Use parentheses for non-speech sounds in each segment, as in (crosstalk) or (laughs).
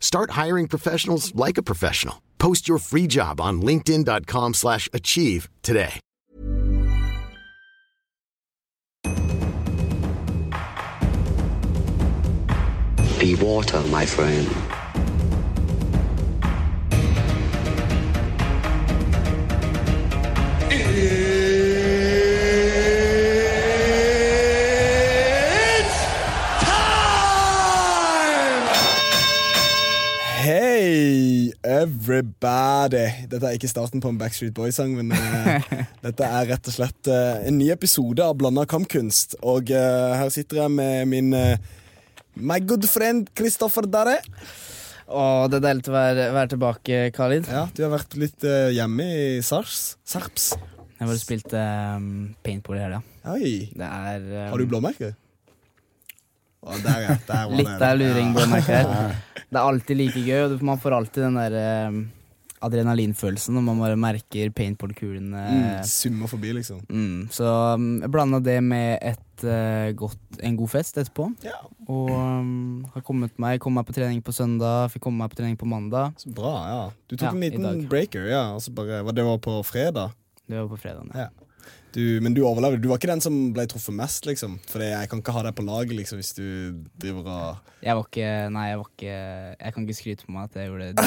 Start hiring professionals like a professional. Post your free job on linkedin.com/achieve slash achieve today. Be water, my friend. Everybody! Dette er ikke starten på en Backstreet Boys-sang, men uh, (laughs) dette er rett og slett uh, en ny episode av Blanda kampkunst. Og uh, her sitter jeg med min My good friend Kristoffer Darre. Å, det er deilig å være, være tilbake, Khalid. Ja, du har vært litt hjemme i Sars. Sarps. Jeg har bare spilt um, paintball i helga. Er um, Har du blåmerker? Å, der, ja. Der Litt der luring Ja. Det er alltid like gøy, og man får alltid den der um, adrenalinfølelsen når man bare merker paintballkulene. Mm, summer forbi, liksom. Mm, så um, jeg blanda det med et, uh, godt, en god fest etterpå. Ja, Og um, har kommet meg, kom meg på trening på søndag, fikk komme meg på trening på mandag. så bra, ja. Du tok Ja, en liten breaker, ja. Altså bare, det var på fredag? Det var på fredag. Ja. Du, men du overlevde. Du var ikke den som ble truffet mest, liksom? For jeg kan ikke ha deg på laget liksom, hvis du driver og Jeg var ikke Nei, jeg var ikke Jeg kan ikke skryte på meg at jeg gjorde det.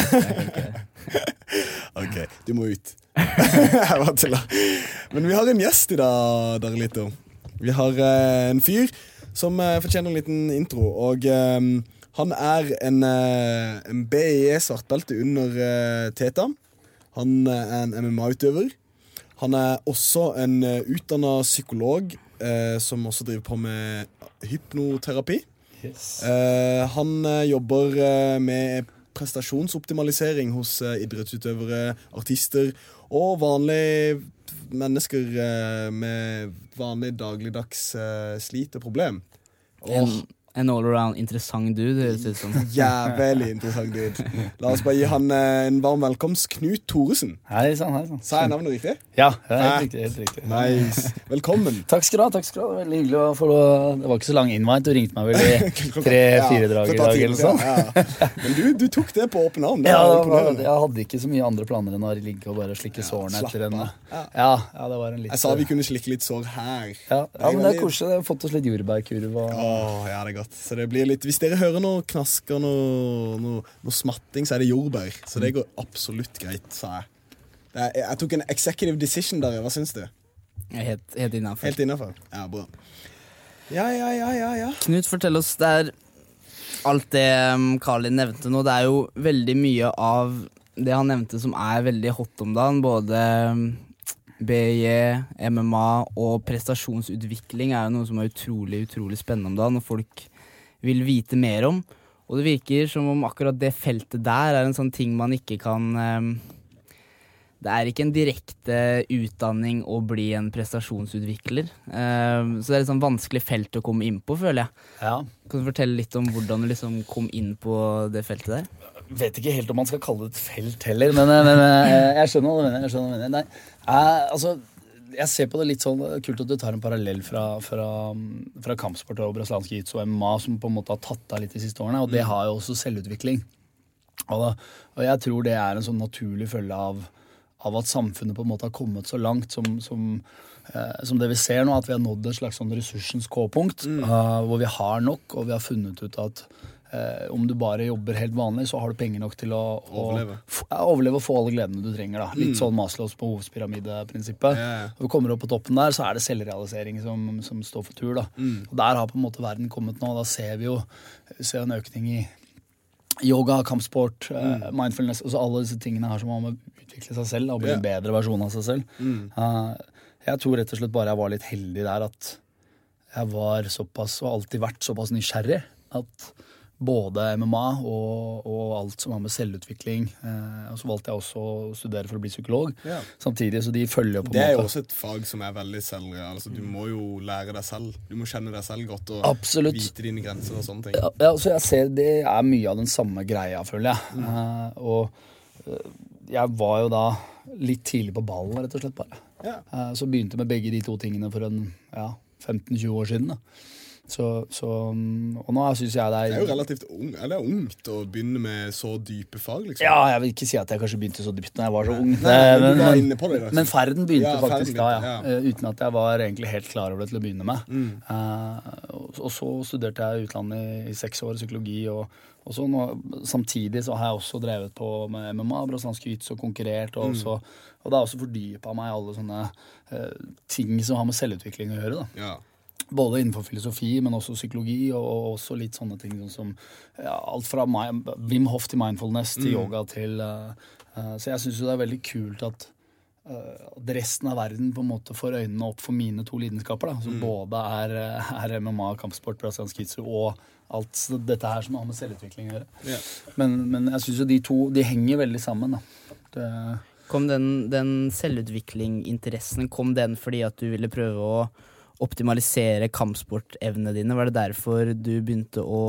Jeg. (laughs) OK, du må ut. (laughs) jeg bare tuller. Men vi har en gjest i dag, Darlito. Vi har uh, en fyr som uh, fortjener en liten intro. Og um, han er en, uh, en BIE svartbelte under uh, Teta. Han er en MMA-utøver. Han er også en uh, utdanna psykolog eh, som også driver på med hypnoterapi. Eh, han eh, jobber eh, med prestasjonsoptimalisering hos eh, idrettsutøvere, artister og vanlige mennesker eh, med vanlig dagligdags eh, slit og problem. Og en all around interessant dude, høres det ut som. (laughs) jævlig interessant dude. La oss bare gi han eh, en varm velkomst. Knut Thoresen. Hei sann, hei sann. Sa jeg navnet riktig? Ja, helt riktig. helt riktig Nice. Velkommen. (laughs) Takk skal du ha. takk skal du ha Veldig hyggelig å få lov- Det var ikke så lang invite. Du ringte meg vel i (laughs) tre-fire dager i dag eller sånn. ja. Men du, du tok det på åpen arm. Det Ja, er det var, imponerende. jeg hadde ikke så mye andre planer enn å ligge og bare slikke sårene slapp etter en av. Ja. ja, ja, det var en litt Jeg sa vi kunne slikke litt sår her. ja, ja, men det er koselig. Det har fått oss litt jordbærkurv og Åh, ja, det er godt. Så det blir litt, Hvis dere hører noe knasker, noe, noe, noe smatting, så er det jordbær. Så det går absolutt greit, sa jeg. Det er, jeg tok en executive decision der. Hva syns du? Jeg er Helt, helt innafor. Helt innafor? Ja, bra. Ja, ja, ja, ja, ja. Knut, fortell oss. Det er alt det um, nevnte nå. Det er jo veldig mye av det han nevnte som er veldig hot om dagen. Både um, BJ, MMA og prestasjonsutvikling er jo noe som er utrolig, utrolig spennende om dagen, og folk vil vite mer om. Og det virker som om akkurat det feltet der er en sånn ting man ikke kan um, det er ikke en direkte utdanning å bli en prestasjonsutvikler. Um, så det er et sånn vanskelig felt å komme inn på, føler jeg. Ja. Kan du fortelle litt om hvordan du liksom kom inn på det feltet der? Vet ikke helt om man skal kalle det et felt heller, men, men eh, jeg skjønner hva du mener. Jeg skjønner hva du mener. Nei, eh, altså, jeg ser på det litt sånn er Kult at du tar en parallell fra, fra, fra kampsport og brasiliansk jiu-jitsu og MMA, som på en måte har tatt av litt de siste årene. Og det har jo også selvutvikling. Og, da, og jeg tror det er en sånn naturlig følge av, av at samfunnet på en måte har kommet så langt som, som, eh, som det vi ser nå, at vi har nådd et slags sånn ressursens K-punkt, eh, hvor vi har nok, og vi har funnet ut at eh, om du bare jobber helt vanlig, så har du penger nok til å, å Overleve. overleve og få alle gledene du trenger. da. Litt sånn Maslows behovspyramideprinsippet. Yeah. Ja, ja. Når du kommer opp på toppen der, så er det selvrealisering som, som står for tur. da. Og Der har på en måte verden kommet nå. Da ser vi jo ser en økning i yoga, kampsport, eh, mindfulness altså Alle disse tingene her som har med å utvikle seg selv da, og bli en bedre versjon av seg selv. Eh, jeg tror rett og slett bare jeg var litt heldig der at jeg var såpass, og alltid vært såpass nysgjerrig at både MMA og, og alt som har med selvutvikling eh, Og så valgte jeg også å studere for å bli psykolog Ja. samtidig, så de følger på en Det er jo også et fag som er veldig selv. Altså, du må jo lære deg selv. Du må kjenne deg selv godt og Absolutt. vite dine grenser og sånne ting. Ja, ja, så jeg ser det er mye av den samme greia, føler jeg. Eh, og eh, jeg var jo da litt tidlig på ballen, rett og slett bare. Ja. Eh, så begynte med begge de to tingene for en ja, 15-20 år siden. da. Så, så, mm, og nå syns jeg det er Det er jo relativt ung, eller ungt å begynne med så dype fag, liksom. Ja, jeg vil ikke si at jeg kanskje begynte så dypt når jeg var så ung. Nei, men på det, liksom. men ferden begynte Ja, ferden faktisk da, ja. ja. Eh, Uten at jeg var egentlig helt klar over det til å begynne med. Mm. Uh, og, og så studerte jeg utlandet i, seks år, psykologi. Og, og så nå, samtidig så har jeg også drevet på med MMA, brasiliansk jiu-jitsu, og konkurrert. Og, Mm. også, og det har også fordypa meg i alle sånne uh, ting som har med selvutvikling å gjøre. da. Ja. Både innenfor filosofi, men også psykologi, og, og også litt sånne ting sånn som ja, alt fra Wim Hof til mindfulness til yoga til uh, uh, Så jeg syns jo det er veldig kult at eh, at resten av verden på en måte får øynene opp for mine to lidenskaper. da, Som både er, er MMA, kampsport, brasiliansk jiu-jitsu og alt dette her som har med selvutvikling å gjøre. Yeah. Men, men jeg syns jo de to de henger veldig sammen. da. Det, Kom den, den selvutvikling-interessen Kom den fordi at du ville prøve å optimalisere kampsportevnene dine? Var det derfor du begynte å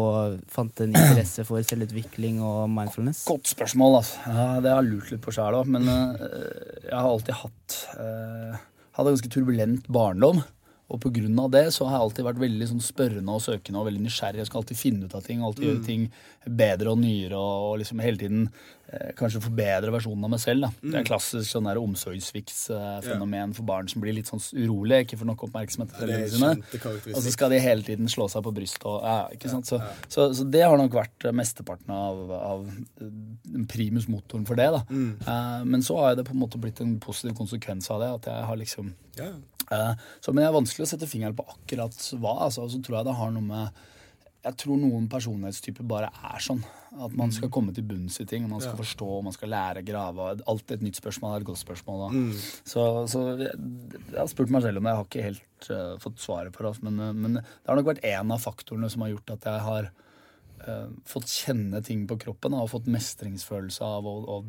fant en interesse for selvutvikling og mindfulness? Godt spørsmål, altså. Ja, det har jeg lurt litt på sjæl òg. Men eh, jeg har alltid hatt uh, Hadde ganske turbulent barndom. Og av det så har jeg alltid vært veldig sånn spørrende og søkende og veldig nysgjerrig. Jeg skal alltid finne ut av ting, alltid gjøre ting bedre og nyere og, og liksom hele tiden eh, kanskje forbedre versjonen av meg selv. Da. Det er klassisk sånn omsorgssviktsfenomen for barn som blir litt sånn urolige, ikke får nok oppmerksomhet til Det er. Og så skal de hele tiden slå seg på brystet. Og, ja, ikke sant? Så, så, så det har nok vært mesteparten av, av eh, primus-motoren for det. da. Eh, men så har det på en måte blitt en positiv konsekvens av det. At jeg har liksom Ja. Eh, så, Men det er vanskelig å sette fingeren på akkurat hva. altså, og Så tror jeg det har noe med jeg tror noen personlighetstyper bare er sånn. At man skal komme til bunns i ting. Man skal forstå, man skal lære, grave. Alt et nytt spørsmål er et godt spørsmål. Da. Så, så jeg, har spurt meg selv om det. Jeg har ikke helt uh, fått svaret på det. Men, eh, men det har nok vært en av faktorene som har gjort at jeg har uh, fått kjenne ting på kroppen. Og fått mestringsfølelse av å, å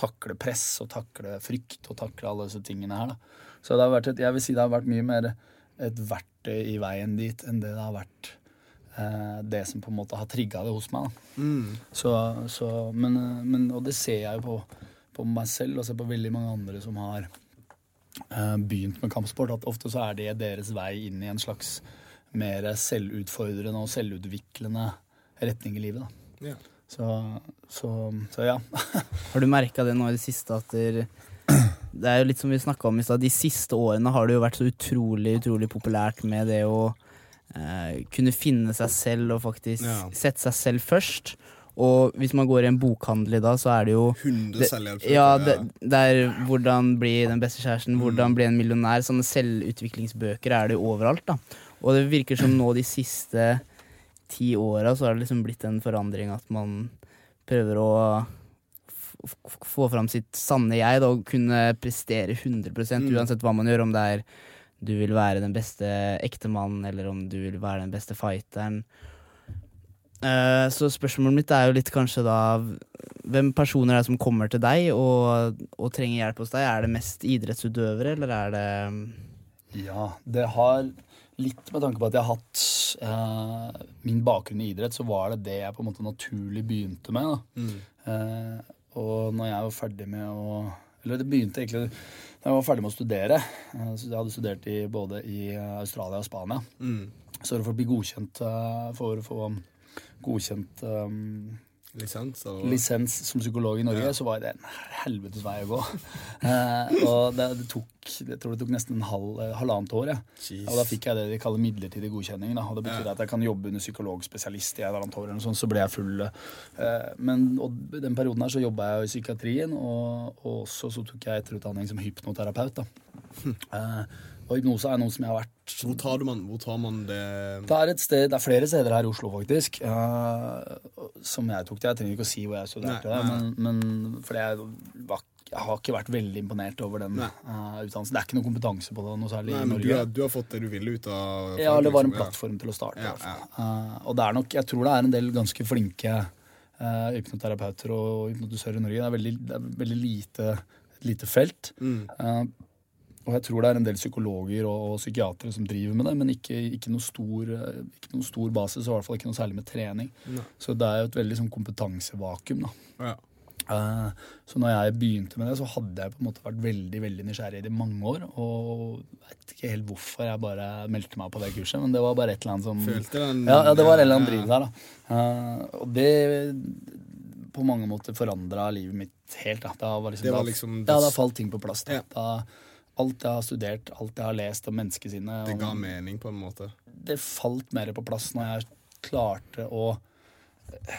takle press og takle frykt og takle alle disse tingene her. Da. Så det har vært et, jeg vil si det har vært mye mer et verktøy i veien dit enn det det har vært eh, det som på en måte har trigga det hos meg. Da. Så, så, men, eh, men, og det ser jeg jo på, på meg selv og ser på veldig mange andre som har eh, begynt med kampsport, at ofte så er det deres vei inn i en slags mer selvutfordrende og selvutviklende retning i livet. Da. Ja. Så, så, så ja. (laughs) Har du merka det nå i det siste at der, Det er jo litt som vi snakka om i stad, de siste årene har det jo vært så utrolig, utrolig populært med det å eh, kunne finne seg selv og faktisk Ja. sette seg selv først. Og hvis man går i en bokhandel i dag, så er det jo 100 det, selvhjelpsbøker. ja, det, det er hvordan bli den beste kjæresten, hvordan bli en millionær. Sånne selvutviklingsbøker er det jo overalt. da Og det virker som nå de siste ti åra så har det liksom blitt en forandring at man prøver å få fram sitt sanne jeg da, og kunne prestere 100% uansett hva man gjør. Om det er du vil være den beste ektemannen, eller om du vil være den beste fighteren. Eh, så spørsmålet mitt er jo litt kanskje da Hvem personer er det som kommer til deg og, og trenger hjelp hos deg? Er det mest idrettsutøvere, eller er det Ja, det har litt med tanke på at jeg har hatt eh, min bakgrunn i idrett, så var det det jeg på en måte naturlig begynte med. Da. Eh, og når jeg var ferdig med å Eller det begynte egentlig da jeg var ferdig med å studere. Eh, så jeg hadde studert i, både i eh, Australia og Spania. Så for å bli godkjent eh, For å få godkjent Lisens og lisens som psykolog i Norge, så var det en helvetes vei å gå. (laughs) Eh, og det, det tok jeg tror det tok nesten en halv, eh, halvannet år. Ja. Og da fikk jeg det de kaller midlertidig godkjenning. Da. Og det betyr at jeg kan jobbe under psykologspesialist i et halvannet år, eller noe sånt, så ble jeg full. Eh, men og den perioden her så jobba jeg jo i psykiatrien, og, og også så tok jeg etterutdanning som hypnoterapeut. Da. (laughs) Eh, og hypnose er noe som jeg har vært Hvor tar, man, hvor tar man det det er, sted, det er flere steder her i Oslo, faktisk, uh, som jeg tok det. Jeg trenger ikke å si hvor jeg studerte Nei, nei, men, men for jeg, var, jeg har ikke vært veldig imponert over den eh, utdannelsen. Det er ikke noe kompetanse på det noe særlig Nei, i Norge. du har, du har fått det du ville ut av Ja, det var en liksom, plattform til å starte. Ja, Ja, Uh. Og det er nok, jeg tror det er en del ganske flinke uh, hypnoterapeuter og hypnotisører i Norge. Det er veldig, det er veldig lite, lite felt. Mm. Og jeg tror det er en del psykologer og, og psykiatere som driver med det, men ikke, ikke, noe stor, eh, ikke noe stor basis, og i hvert fall ikke noe særlig med trening. Nei. Så det er jo et veldig sånn kompetansevakuum. da. Ja. Uh, så når jeg begynte med det, så hadde jeg på en måte vært veldig veldig nysgjerrig i det mange år. Og vet ikke helt hvorfor jeg bare meldte meg på det kurset, men det var bare et eller annet som Følte den Ja, ja det var et eller annet driv der, da. Uh, og det på mange måter forandra livet mitt helt. da. Det, var liksom, Det var liksom- ja, da falt ting på plass. Da. Ja. Da, alt jeg har studert, alt jeg har lest om menneskesinnet Det om- ga mening, på en måte. det falt mer på plass når jeg klarte å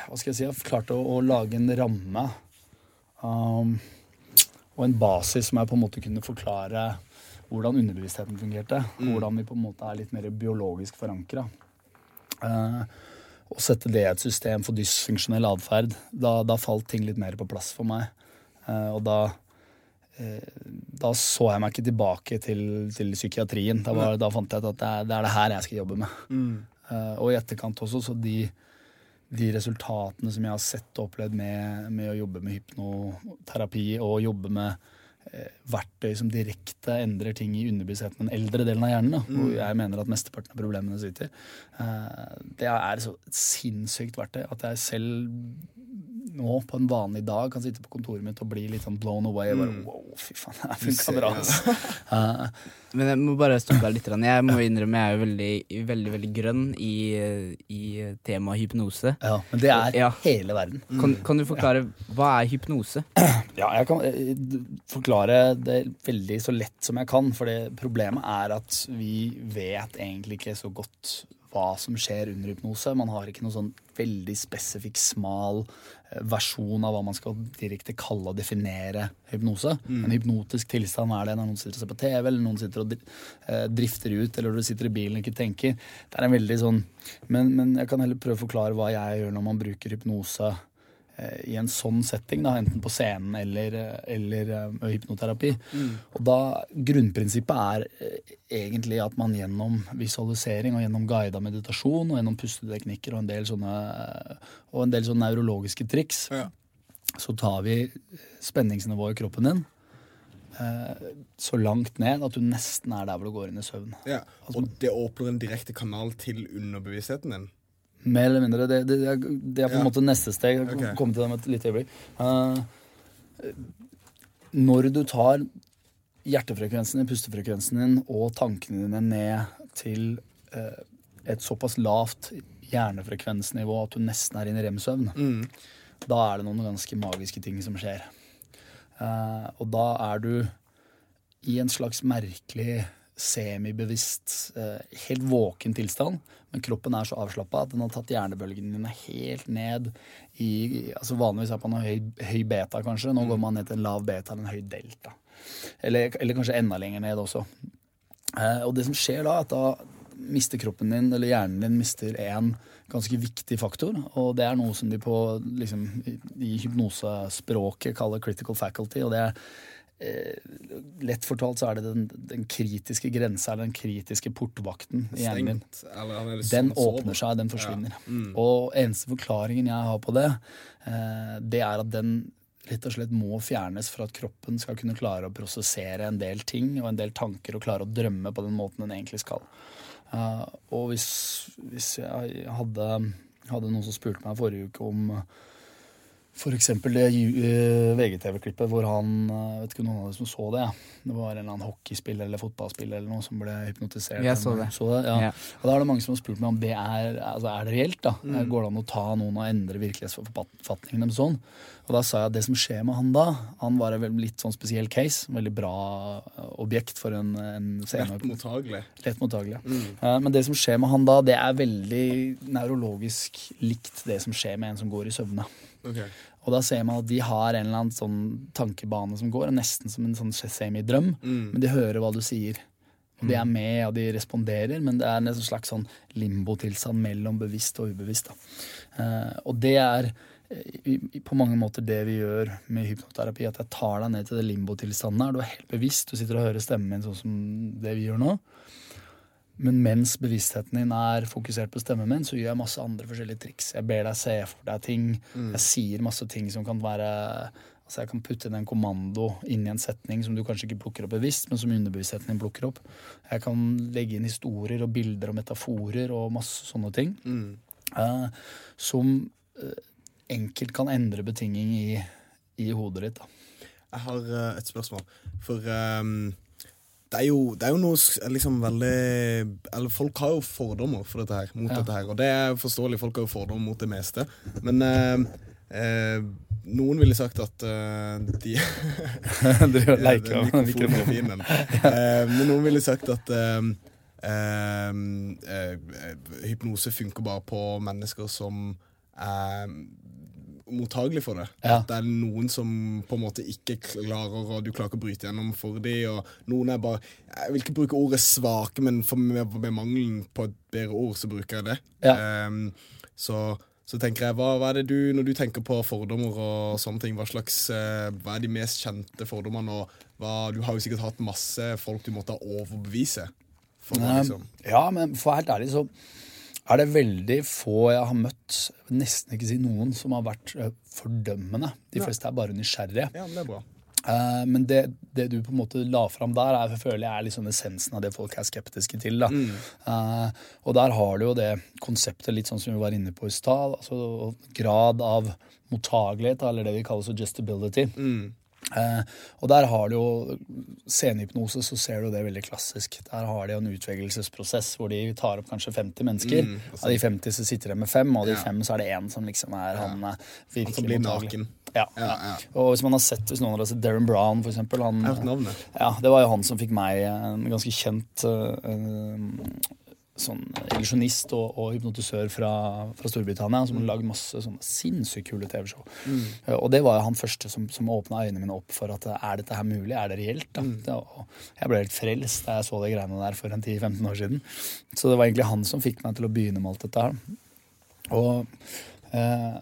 Hva skal jeg si? Jeg klarte å, å lage en ramme um, og en basis som jeg på en måte kunne forklare hvordan underbevisstheten fungerte. Hvordan vi på en måte er litt mer biologisk forankra. Uh, å sette det i et system for dysfunksjonell atferd. Da, da falt ting litt mer på plass for meg. Uh, og da eh, da så jeg meg ikke tilbake til, til psykiatrien. Da, var, da fant jeg ut at det er, det er det her jeg skal jobbe med. Eh, og i etterkant også, så de, de resultatene som jeg har sett og opplevd med, med å jobbe med hypnoterapi og jobbe med eh, verktøy som direkte endrer ting i underbevisstheten, den eldre delen av hjernen, da, hvor jeg mener at mesteparten av problemene sitter, eh, det er så et sinnssykt verktøy at jeg selv nå på en vanlig dag kan sitte på kontoret mitt og bli litt sånn blown away. Mm. Bare, wow, fy faen, det funka bra. Altså. (laughs) Men jeg må bare stoppe deg litt. Jeg må innrømme jeg er jo veldig, veldig, veldig grønn i, i temaet hypnose. ja, men det er Ja. hele verden. Kan, kan du forklare hva er hypnose? Ja, jeg kan eh, forklare det veldig så lett som jeg kan. For det problemet er at vi vet egentlig ikke så godt hva som skjer under hypnose. Man har ikke noen sånn veldig spesifikk, smal eh, versjon av hva man skal direkte kalle og definere hypnose. En hypnotisk tilstand er det når noen sitter og ser på TV, eller noen sitter og eh, drifter ut, eller du sitter i bilen og ikke tenker. Det er en veldig sånn men, men jeg kan heller prøve å forklare hva jeg gjør når man bruker hypnose i en sånn setting, da, enten på scenen eller, eh, eller eh, hypnoterapi. Og da Grunnprinsippet er eh, egentlig at man gjennom visualisering og gjennom guida meditasjon og gjennom pusteteknikker og en del sånne, eh, og en del sånne nevrologiske triks, Ja. så tar vi spenningsnivået i kroppen din eh, så langt ned at du nesten er der hvor du går inn i søvn. Ja. Og det åpner en direkte kanal til underbevisstheten din. Mer eller mindre. Det, det, det er- på en Ja. måte neste steg. Jeg kan Ok. komme til det om et lite øyeblikk. Uh, når du tar hjertefrekvensen din, pustefrekvensen din og tankene dine ned til uh, et såpass lavt hjernefrekvensnivå at du nesten er inne i rem-søvn, da er det noen ganske magiske ting som skjer. Uh, og da er du i en slags merkelig semibevisst, helt våken tilstand. Men kroppen er så avslappa at den har tatt hjernebølgene dine helt ned i altså Vanligvis er man høy, høy beta, kanskje. Nå går man ned til en lav beta eller en høy delta. Eller, eller kanskje enda lenger ned også. Eh, og det som skjer da, er at da mister kroppen din, eller hjernen din, mister en ganske viktig faktor. Og det er noe som de på liksom, i, hypnosespråket kaller critical faculty. og det er Lett fortalt så er det den, den kritiske grensa, eller den kritiske portvakten i hjernen er litt Den åpner seg, den forsvinner. Og eneste forklaringen jeg har på det, eh, det er at den rett og slett må fjernes for at kroppen skal kunne klare å prosessere en del ting og en del tanker og klare å drømme på den måten den egentlig skal. Eh, og hvis, hvis jeg hadde, hadde noen som spurte meg forrige uke om for eksempel det eh, VGTV-klippet hvor han eh, Vet ikke noen av dere som så det? Det var en eller annen hockeyspiller eller fotballspiller eller noe som ble hypnotisert. Jeg så det. Så det ja. Ja. Og da er det mange som har spurt meg om det er, altså er det reelt. da? Mm. Går det an å ta noen og endre virkelighetsforfatningen deres sånn? Og da sa jeg at det som skjer med han da Han var en litt sånn spesiell case. Veldig bra eh, objekt for en, en scene. Lett mottagelig. Lett mottagelig. Eh, Men det som skjer med han da, det er veldig nevrologisk likt det som skjer med en som går i søvne. Ok. Og da ser man at de har en eller annen sånn tankebane som går, nesten som en sånn semidrøm, men de hører hva du sier. Og de er med, og de responderer, men det er en slags sånn limbotilstand mellom bevisst og ubevisst. Eh, og det er eh, i, i, på mange måter det vi gjør med hypnoterapi, at jeg tar deg ned til det limbotilstanden her. Du er helt bevisst, du sitter og hører stemmen min sånn som det vi gjør nå. Men mens bevisstheten din er fokusert på stemmen min, så gjør jeg masse andre forskjellige triks. Jeg ber deg se for deg ting. Jeg sier masse ting som kan være Altså Jeg kan putte inn en kommando inn i en setning som du kanskje ikke plukker opp bevisst, men som underbevisstheten din plukker opp. Jeg kan legge inn historier og bilder og metaforer og masse sånne ting. eh, som uh, enkelt kan endre betinging i, i hodet ditt. da. Jeg har uh, et spørsmål. For ehm, det, er jo, det er jo noe liksom veldig Eller folk har jo fordommer for dette her, mot Ja. dette her. Og det er forståelig, folk har jo fordommer mot det meste. Men eh, eh, noen ville sagt at eh, de (laughs) Du leker med mikrofonen. (laughs) (laughs) Eh, men noen ville sagt at ehm, eh, hypnose funker bare på mennesker som er mottagelig for det. Ja. At det er noen som på en måte ikke klarer, og du klarer ikke å bryte gjennom for dem. Og noen er bare Jeg vil ikke bruke ordet svake, men for med, med mangelen på et bedre ord, så bruker jeg det. Ja. Um, så, så tenker jeg, hva, hva er det du, når du tenker på fordommer og sånne ting, hva slags eh, Hva er de mest kjente fordommene, og hva, du har jo sikkert hatt masse folk du måtte overbevise. For liksom Ja, men for helt ærlig så er det veldig få jeg har møtt, nesten ikke si noen, som har vært eh, fordømmende. De fleste er bare nysgjerrige. Ja, det er bra. Eh, men det, det du på en måte la fram der, er, føler jeg er liksom essensen av det folk er skeptiske til. Da. Uh, og der har du jo det konseptet, litt sånn som vi var inne på i stad, altså grad av mottagelighet, eller det vi kaller suggestibility. Eh, og der har du jo senhypnose, så ser du det veldig klassisk. Der har de en utvelgelsesprosess hvor de tar opp kanskje 50 mennesker. Av de 50 så sitter de med fem, og av de Ja. fem så er det én som liksom er han eh, virkelig som blir naken. Ja, Ja, ja. ja. Og hvis man har sett, hvis noen har sett Darren Brown, for eksempel han, ja, Det var jo han som fikk meg en ganske kjent uh, sånn illusjonist og, og hypnotisør fra, fra Storbritannia, som har lagd masse sånne sinnssykt kule TV-show. Mm. Og det var jo han første som, som åpna øynene mine opp for at eh, er dette her mulig, er det reelt? da? Det, og jeg ble helt frelst da jeg så de greiene der for en 10-15 år siden. Så det var egentlig han som fikk meg til å begynne med alt dette her. Og eh,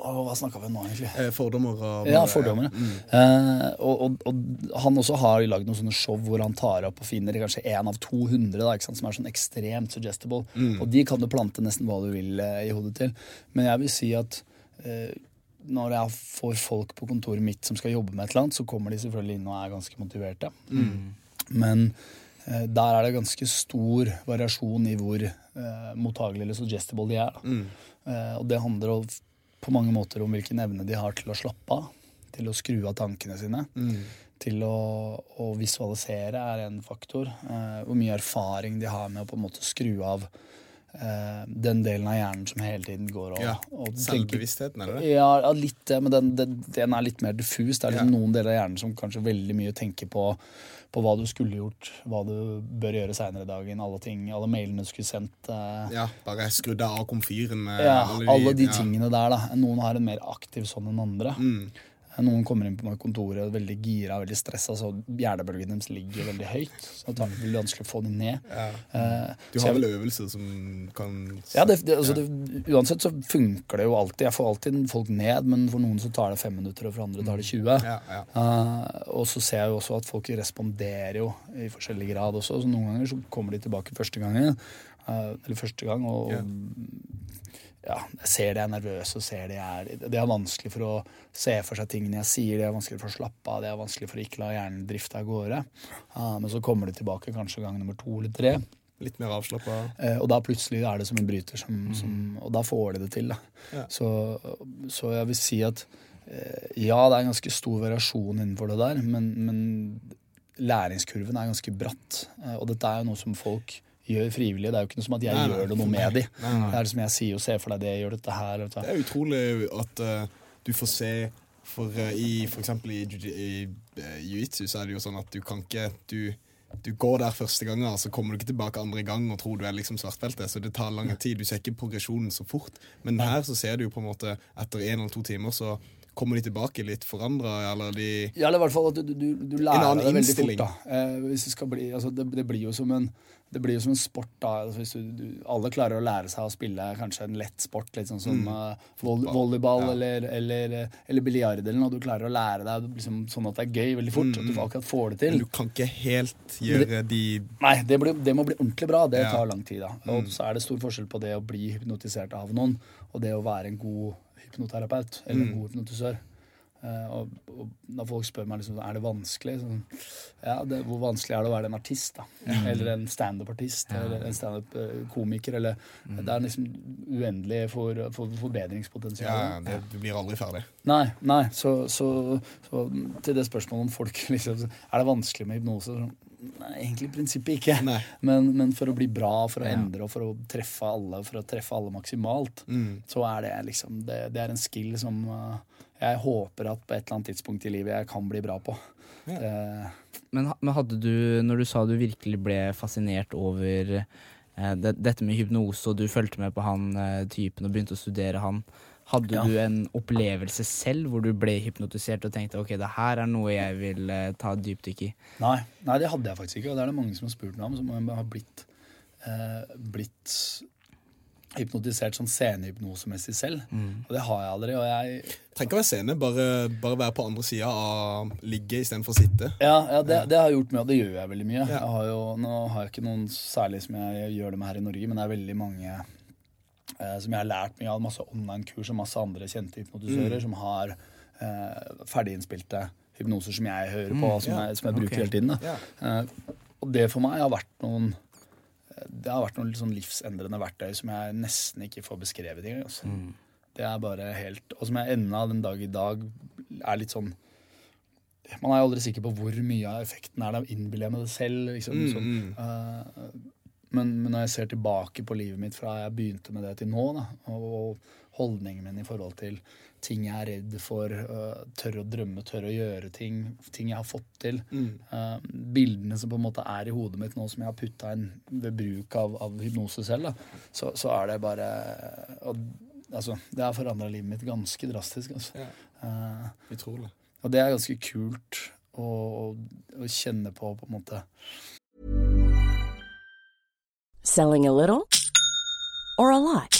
å, hva snakka vi om nå, egentlig? Eh, Fordommer og Ja, fordommer. Mm. Eh, og, og, og han også har lagd noen sånne show hvor han tar opp og finner kanskje én av 200 da, som er sånn ekstremt suggestible. Og de kan du plante nesten hva du vil eh, i hodet til. Men jeg vil si at eh, når jeg får folk på kontoret mitt som skal jobbe med et eller annet, så kommer de selvfølgelig inn og er ganske motiverte. Men eh, der er det ganske stor variasjon i hvor eh, mottagelig eller suggestible de er. Da. Eh, og det handler om, på mange måter om hvilken evne de har til å slappe av. Til å skru av tankene sine. Til å, å visualisere er en faktor. Eh, hvor mye erfaring de har med å på en måte skru av eh, den delen av hjernen som hele tiden går og, Ja. og Selvbevisstheten, er det ja, litt det, men den, den, den er litt mer diffus. Det er liksom Ja. noen deler av hjernen som kanskje veldig mye tenker på, på hva du skulle gjort, hva du bør gjøre seinere i dagen, alle ting, alle mailene du skulle sendt. eh, Ja, bare skrudd av komfyren. eh, ja, alle de ja. tingene der, da. Noen har en mer aktiv sånn enn andre. Mm. Noen kommer inn på kontoret veldig gira, veldig stressa, så hjernebølgen deres ligger veldig høyt. Så det er veldig vanskelig å få dem ned. Eh, Du har vel øvelser som kan Ja, det, det, altså det, uansett så funker det jo alltid. Jeg får alltid folk ned, men for noen så tar det fem minutter, og for andre tar det 20. Ja, ja. Uh, og så ser jeg jo også at folk responderer jo i forskjellig grad også. Så noen ganger så kommer de tilbake første gangen, uh, eller første gang, og Ja. Ja, jeg ser de er nervøse, og ser de er Det er vanskelig for å se for seg tingene jeg sier, det er vanskelig for å slappe av, det er vanskelig for å ikke la hjernen drifte av gårde. Men så kommer de tilbake kanskje gang nummer to eller tre. Litt mer avslappa. Eh, og da plutselig er det som en bryter, som, som, og da får de det til. Ja. Så, så jeg vil si at eh, ja, det er en ganske stor variasjon innenfor det der, men, men læringskurven er ganske bratt. Eh, og dette er jo noe som folk gjør frivillig. Det er jo ikke noe som at jeg Nei, gjør det noe med de. Nei, nei. Det er liksom jeg sier jo se for deg det, gjør dette her. dette. Det er utrolig at uh, du får se For uh, i for eksempel i, i uh, jiu-jitsu så er det jo sånn at du kan ikke du, du går der første gangen, og så kommer du ikke tilbake andre gang og tror du er liksom svartbelte. Så det tar lang tid. Du ser ikke progresjonen så fort. Men her så ser du jo på en måte etter en eller to timer så kommer de tilbake litt forandra, eller de Ja, eller i hvert fall at du, du, du lærer det deg veldig fort. da. Eh, det, bli, altså det, det blir jo som en det blir jo som en sport. da, altså hvis du, du, Alle klarer å lære seg å spille kanskje en lett sport, litt sånn som eh, voll, volleyball Ja. eller, eller, eller biljard. eller noe. Du klarer å lære deg liksom, sånn at det er gøy veldig fort. At du akkurat får det til. Men du kan ikke helt gjøre de Nei, det, blir, det må bli ordentlig bra. Det Ja. tar lang tid. da. Og så er det stor forskjell på det å bli hypnotisert av noen og det å være en god hypnoterapeut eller en god hypnotisør. Eh, og, og når folk spør meg liksom, er det vanskelig, sånn, ja, det, hvor vanskelig er det å være en artist? da? Eller en standup-artist eller en standup-komiker. eller Det er liksom uendelig for, for forbedringspotensial. Ja, det, du blir aldri ferdig. Nei, nei, så, så, så til det spørsmålet om folk (laughs) liksom, Er det vanskelig med hypnose? Nei, egentlig i prinsippet ikke. Men, men for å bli bra, for å endre og for å treffe alle, for å treffe alle maksimalt, Mm. så er det liksom det, det er en skill som uh, jeg håper at på et eller annet tidspunkt i livet jeg kan bli bra på. Det, Men, men hadde du, når du sa du virkelig ble fascinert over eh, det, dette med hypnose, og du fulgte med på han eh, typen og begynte å studere han, hadde Ja. du en opplevelse selv hvor du ble hypnotisert og tenkte ok, det her er noe jeg vil eh, ta et dypdykk i? nei, nei, det hadde jeg faktisk ikke, og det er det mange som har spurt meg om, som har blitt, eh, blitt hypnotisert sånn scenehypnosemessig selv. Og det har jeg aldri. og jeg Trenger ikke å være scene, bare, bare være på andre sida av ligge istedenfor å sitte. Ja, ja det, det har jeg gjort mye, og det gjør jeg veldig mye. Ja. Jeg har jo, nå har jeg ikke noen særlig som jeg gjør det med her i Norge, men det er veldig mange eh, som jeg har lært mye av. Masse online-kurs og masse andre kjente hypnotisører Mm. som har eh, ferdiginnspilte hypnoser som jeg hører på, og som, Mm, jeg, som jeg bruker okay. hele tiden. Ja. Eh, og det for meg har vært noen det har vært noen sånn livsendrende verktøy som jeg nesten ikke får beskrevet engang. Altså. Det er bare helt Og som jeg ennå den dag i dag er litt sånn Man er jo aldri sikker på hvor mye av effekten er det. Innbiller jeg meg det selv? Liksom, Mm, sånn. uh, men, men når jeg ser tilbake på livet mitt fra jeg begynte med det til nå, da, og, og holdningen min i forhold til ting jeg er redd for, uh, tørre å drømme, tørre å gjøre ting, ting jeg har fått til, eh, bildene som på en måte er i hodet mitt nå som jeg har putta inn ved bruk av, av hypnose selv, da, så, så er det bare og, altså, Det har forandra livet mitt ganske drastisk. Altså. Ja. Utrolig. og det er ganske kult å, å, å kjenne på, på en måte. Selling a little or a lot?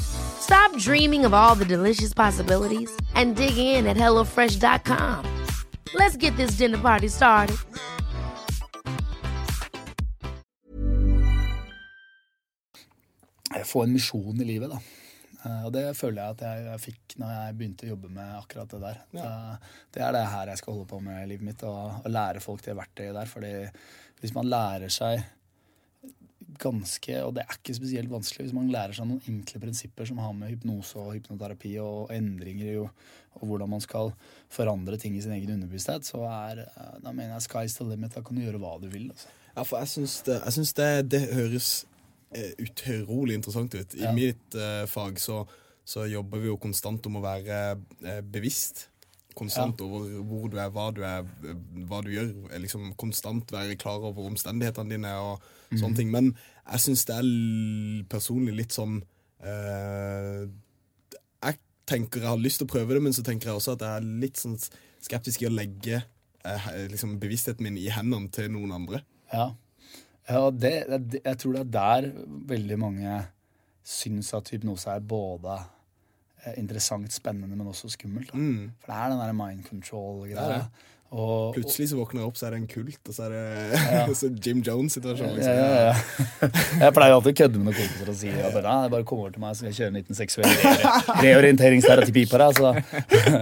Stop dreaming of all the delicious possibilities and dig in at HelloFresh.com. Let's get this dinner party started. Få en misjon i livet, da. Eh, Og det føler jeg at jeg, jeg fikk når jeg begynte å jobbe med akkurat det der. Ja. Det er det her jeg skal holde på med i livet mitt, og, å lære folk det verktøyet der. Fordi hvis man lærer seg ganske, og det er ikke spesielt vanskelig, hvis man lærer seg noen enkle prinsipper som har med hypnose og hypnoterapi og endringer i, og, hvordan man skal forandre ting i sin egen underbevissthet, så er eh, da mener jeg sky's the limit. Da kan du gjøre hva du vil. Altså. Ja, for jeg syns det, jeg syns det, det høres eh, utrolig interessant ut. I Ja. mitt uh, fag så, så jobber vi jo konstant om å være uh, bevisst. Konstant over hvor du er, hva du er, hva du gjør. Liksom konstant være klar over omstendighetene dine og sånne ting. Men jeg syns det er personlig litt sånn eh, Jeg tenker jeg har lyst til å prøve det, men så tenker jeg også at jeg er litt sånn skeptisk i å legge eh, liksom bevisstheten min i hendene til noen andre. Ja, ja det, det, jeg tror det er der veldig mange syns at hypnose er både interessant, spennende, men også skummelt. Da. For det er den der mind control-greia. Ja, Og, Plutselig så våkner jeg opp, så er det en kult, og så er det (laughs) så Jim Jones-situasjon. Liksom. ja, ja. Jeg pleier alltid å kødde med noen kompiser og si at ja, bare kom over til meg, så skal jeg kjøre en liten seksuell re reorienteringsterapi på deg.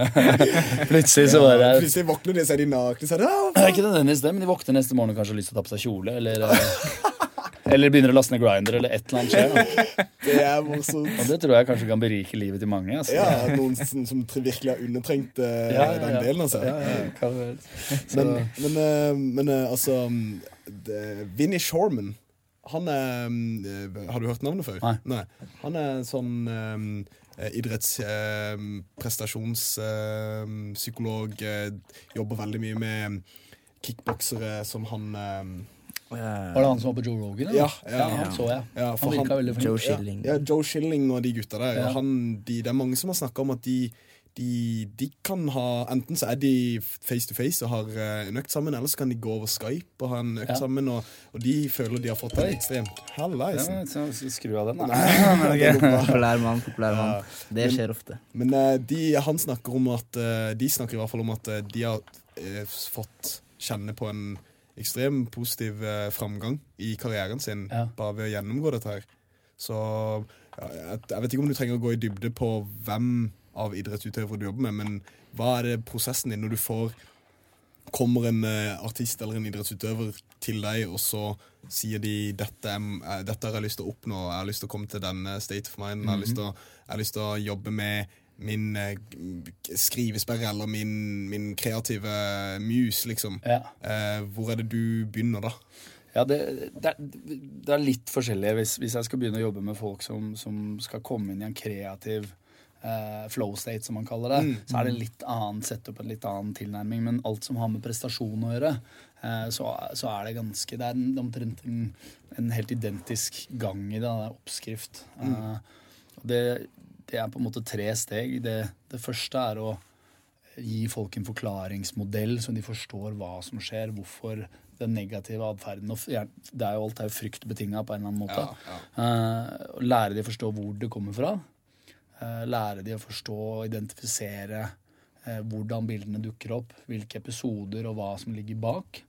(laughs) Plutselig så bare Plutselig våkner de, så er de nakne. Så er det, Det er ikke nødvendigvis det, men de våkner neste morgen og kanskje har lyst til å ta på seg kjole, eller, eh, eller begynner å laste ned Grinder, eller et eller annet skjer. (laughs) Det er morsomt. Og det tror jeg kanskje kan berike livet til mange. Altså. Ja, noen som, som virkelig har undertrengt uh, Ja, ja, den delen, altså. Ja, ja, ja. Men, men, uh, men uh, altså det, Vinnie Shorman han er Har du hørt navnet før? Nei. Han er sånn um, idrettsprestasjonspsykolog. jobber veldig mye med kickboksere som han var det han som var på Joe Rogan? eller? Ja, ja. han så jeg. Ja, for han virka veldig flink. Joe Schilling. Ja, Joe Shilling og de gutta der. Ja. Han, de, det er mange som har snakka om at de, de, de kan ha Enten så er de face to face og har eh, en økt sammen, eller så kan de gå over Skype og ha en økt Ja. sammen. Og, og de føler de har fått en Oi. ekstremt Ja, Hallaisen. skru av den, da. (laughs) det. (laughs) Populær mann, populær mann. Det skjer ofte. Men eh, de, han snakker om at eh, De snakker i hvert fall om at eh, de har eh, fått kjenne på en ekstrem positiv eh, framgang i karrieren sin Ja. bare ved å gjennomgå dette her. Så jeg, vet ikke om du trenger å gå i dybde på hvem av idrettsutøvere du jobber med, men hva er det prosessen din når du får Kommer en eh, artist eller en idrettsutøver til deg, og så sier de dette, er, eh, dette har jeg lyst til å oppnå, jeg har lyst til å komme til denne state of mind, jeg, har lyst til å, lyst til å jobbe med min eh, skrivesperre eller min, min kreative muse, liksom. Ja. Eh, hvor er det du begynner da? Ja, det, det, er, det er litt forskjellig. Hvis, hvis jeg skal begynne å jobbe med folk som, som skal komme inn i en kreativ eh, flow state, som man kaller det, så er det litt annet setup, en litt annen tilnærming. Men alt som har med prestasjon å gjøre, eh, så, så er det ganske Det er en, omtrent en, en helt identisk gang i det. Det er oppskrift. Eh, det, det er på en måte tre steg. Det, det første er å gi folk en forklaringsmodell, så de forstår hva som skjer, hvorfor den negative atferden Det er jo alt er jo fryktbetinga på en eller annen måte. Ja, og lære de å forstå hvor det kommer fra. Eh, lære de å forstå og identifisere eh, hvordan bildene dukker opp, hvilke episoder og hva som ligger bak.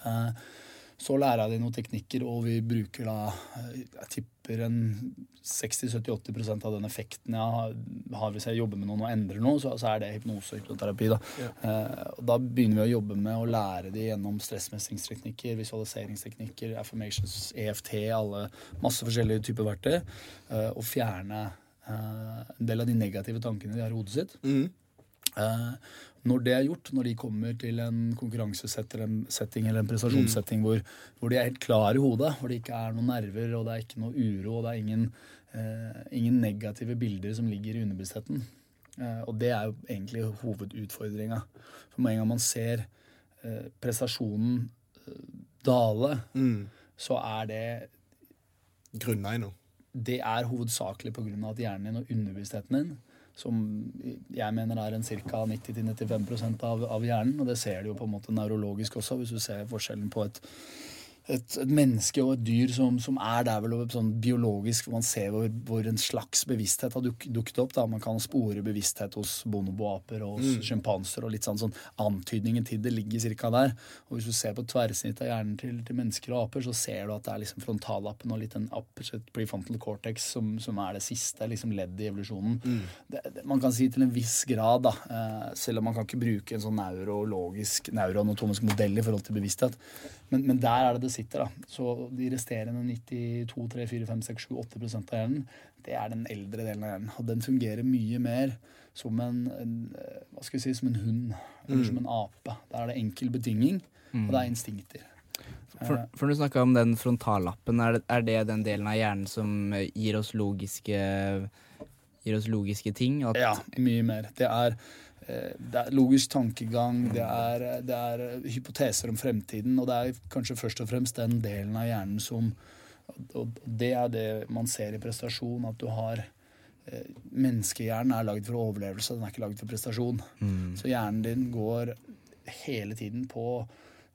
Eh, så lærer jeg de noen teknikker, og vi bruker da eh, Jeg en 60-70-80 av den effekten jeg har, hvis jeg jobber med noen og endrer noe, så, så er det hypnose og hypnoterapi. Da. Eh, og da begynner vi å jobbe med å lære de gjennom stressmestringsteknikker, visualiseringsteknikker, affirmations, EFT, alle masse forskjellige typer verktøy, uh, og fjerne uh, en del av de negative tankene de har i hodet sitt. Eh, når det er gjort, når de kommer til en konkurransesetting eller en prestasjonssetting hvor, hvor de er helt klar i hodet, hvor det ikke er noen nerver og det er ikke noe uro og det er ingen, eh, ingen negative bilder som ligger i underbevisstheten. Eh, og det er jo egentlig hovedutfordringa. For med en gang man ser eh, prestasjonen eh, dale, så er det Grunneigner. det er hovedsakelig pga. at hjernen din og underbevisstheten din, som jeg mener er en ca. 90-95% av, av hjernen, og det ser du jo på en måte nevrologisk også, hvis du ser forskjellen på et, et, et menneske og et dyr som, som er der vel sånn biologisk, hvor man ser hvor, hvor en slags bevissthet har duk, dukket opp. da, Man kan spore bevissthet hos bonoboaper og hos sjimpanser, og litt sånn, sånn antydningen til det ligger ca. der. Og hvis du ser på tverrsnittet av hjernen til, til mennesker og aper, så ser du at det er liksom frontallappen og litt en upper prefrontal cortex som, som er det siste liksom leddet i evolusjonen. Det, det, man kan si til en viss grad, da, eh, selv om man kan ikke bruke en sånn neurologisk, neuroanatomisk modell i forhold til bevissthet, men, men der er det det sitter. da. Så de resterende 92, 3, 4, 5, 6, 7, 8 av hjernen, det er den eldre delen av hjernen. Og den fungerer mye mer som en, en eh, hva skal vi si, som en hund eller som en ape. Der er det enkel betinging, og det er instinkter. For, for du snakka om den frontallappen, er det, er det den delen av hjernen som eh, gir oss logiske Gir oss logiske ting? At, Ja, mye mer. Det er eh, det er logisk tankegang, det er, det er hypoteser om fremtiden, og det er kanskje først og fremst den delen av hjernen som Og det er det man ser i prestasjon, at du har eh, Menneskehjernen er lagd for overlevelse, den er ikke lagd for prestasjon. Så hjernen din går hele tiden på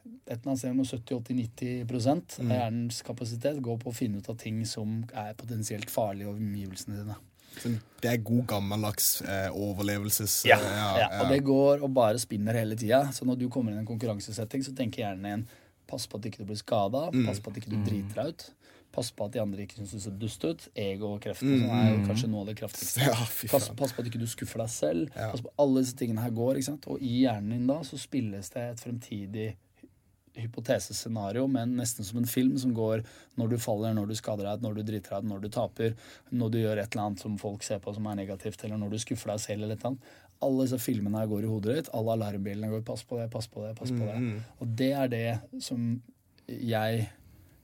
et eller annet sted mellom 70-80-90 av hjernens kapasitet går på å finne ut av ting som er potensielt farlige over omgivelsene dine. Så det er god gammeldags eh, overlevelses... Ja, ja, ja, og det går og bare spinner hele tida. Så når du kommer inn i en konkurransesetting, så tenker hjernen igjen Pass på at ikke du blir skada, pass på at ikke du driter deg ut. Pass på at de andre ikke syns du ser dust ut. Ego og krefter, mm. er jo kanskje noe av det kraftigste. Ja, Pass, pass på at ikke du skuffer deg selv. Pass på alle disse tingene her går. ikke sant? Og i hjernen din da så spilles det et fremtidig hypotesescenario, men nesten som en film som går når du faller, når du skader deg, når du driter deg ut, når du taper, når du gjør et eller annet som folk ser på som er negativt, eller når du skuffer deg selv, eller et eller annet. Alle disse filmene her går i hodet ditt. Alle alarmbilene går 'pass på det, pass på det', pass på det. Og det er det som jeg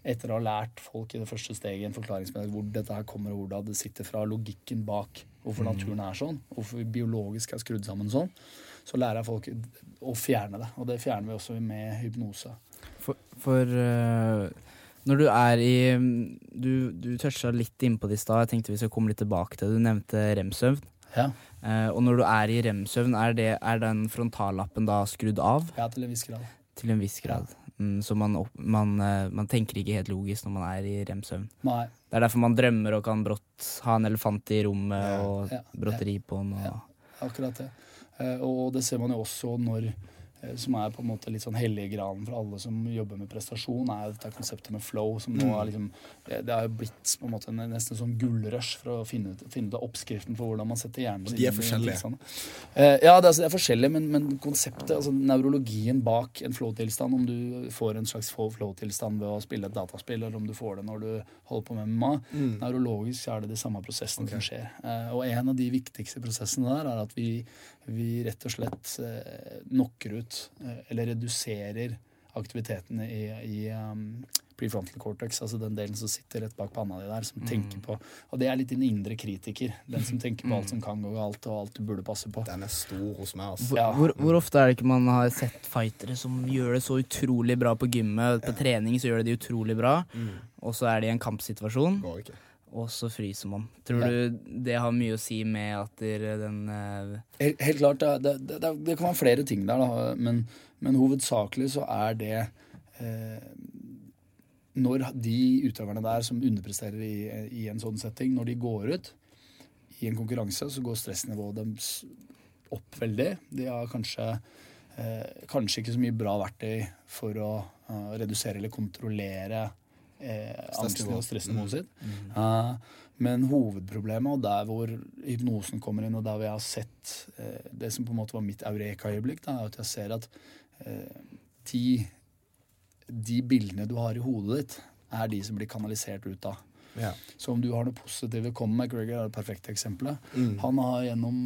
etter å ha lært folk i det første steget en forklaringsmedlem hvor dette her kommer, og hvordan det sitter fra logikken bak hvorfor naturen er sånn, hvorfor vi biologisk er skrudd sammen sånn, så lærer jeg folk å fjerne det. Og det fjerner vi også med hypnose. For, for uh, når du er i Du, du toucha litt innpå det i stad. Jeg tenkte vi skal komme litt tilbake til det. Du nevnte rem-søvn. Ja, Uh, og når du er i rem-søvn, er, det- er den frontallappen da skrudd av ja til en viss grad. til en viss grad? Mm, så man, man, eh, man tenker ikke helt logisk når man er i rem-søvn. Det er derfor man drømmer og kan brått ha en elefant i rommet Ja, og ja, brått ri på den. Og, Ja. Akkurat det. Eh, Og det ser man jo også når som er på en måte litt sånn helliggranen for alle som jobber med prestasjon, er dette konseptet med flow. som nå er liksom, Det det har jo blitt på en måte en- nesten sånn gullrush for å finne ut, finne ut oppskriften for hvordan man setter hjernen sin de er forskjellige. tilstanden. Eh, ja, det er, altså, det er forskjellige, men, men konseptet, altså nevrologien bak en flow-tilstand, om du får en slags flow-tilstand ved å spille et dataspill, eller om du får det når du holder på med MMA, nevrologisk så er det de samme prosessene som skjer. Eh, og en av de viktigste prosessene der er at vi, vi rett og slett eh, knocker ut, eh, eller reduserer aktivitetene i, i um, prefrontal cortex, altså den delen som sitter rett bak panna di der, som tenker på Og det er litt din indre kritiker. Den som tenker på alt som kan gå galt, og alt du burde passe på. Den er stor hos meg, altså. hvor, Ja. hvor, hvor ofte er det ikke man har sett fightere som gjør det så utrolig bra på gymmet? På trening så gjør de det utrolig bra, og så er de i en kampsituasjon, Går ikke. Og så fryser man. Tror Ja. du det har mye å si med at den eh, Helt, helt klart, det, det, det, det- det kan være flere ting der, da, men, men hovedsakelig så er det eh, Når de utøverne der som underpresterer i, i en sånn setting, når de går ut i en konkurranse, så går stressnivået deres opp veldig. De har kanskje, eh, kanskje ikke så mye bra verktøy for å eh, redusere eller kontrollere eh, angsten og stressnivået sitt. Uh, men hovedproblemet, og der hvor hypnosen kommer inn, og der hvor jeg har sett eh, det som på en måte var mitt eureka-øyeblikk, er at jeg ser at eh, de, de bildene du har i hodet ditt, er de som blir kanalisert ut av. Ja. Så om du har noe positivt Conor McGregor er det perfekte eksempelet. Han har gjennom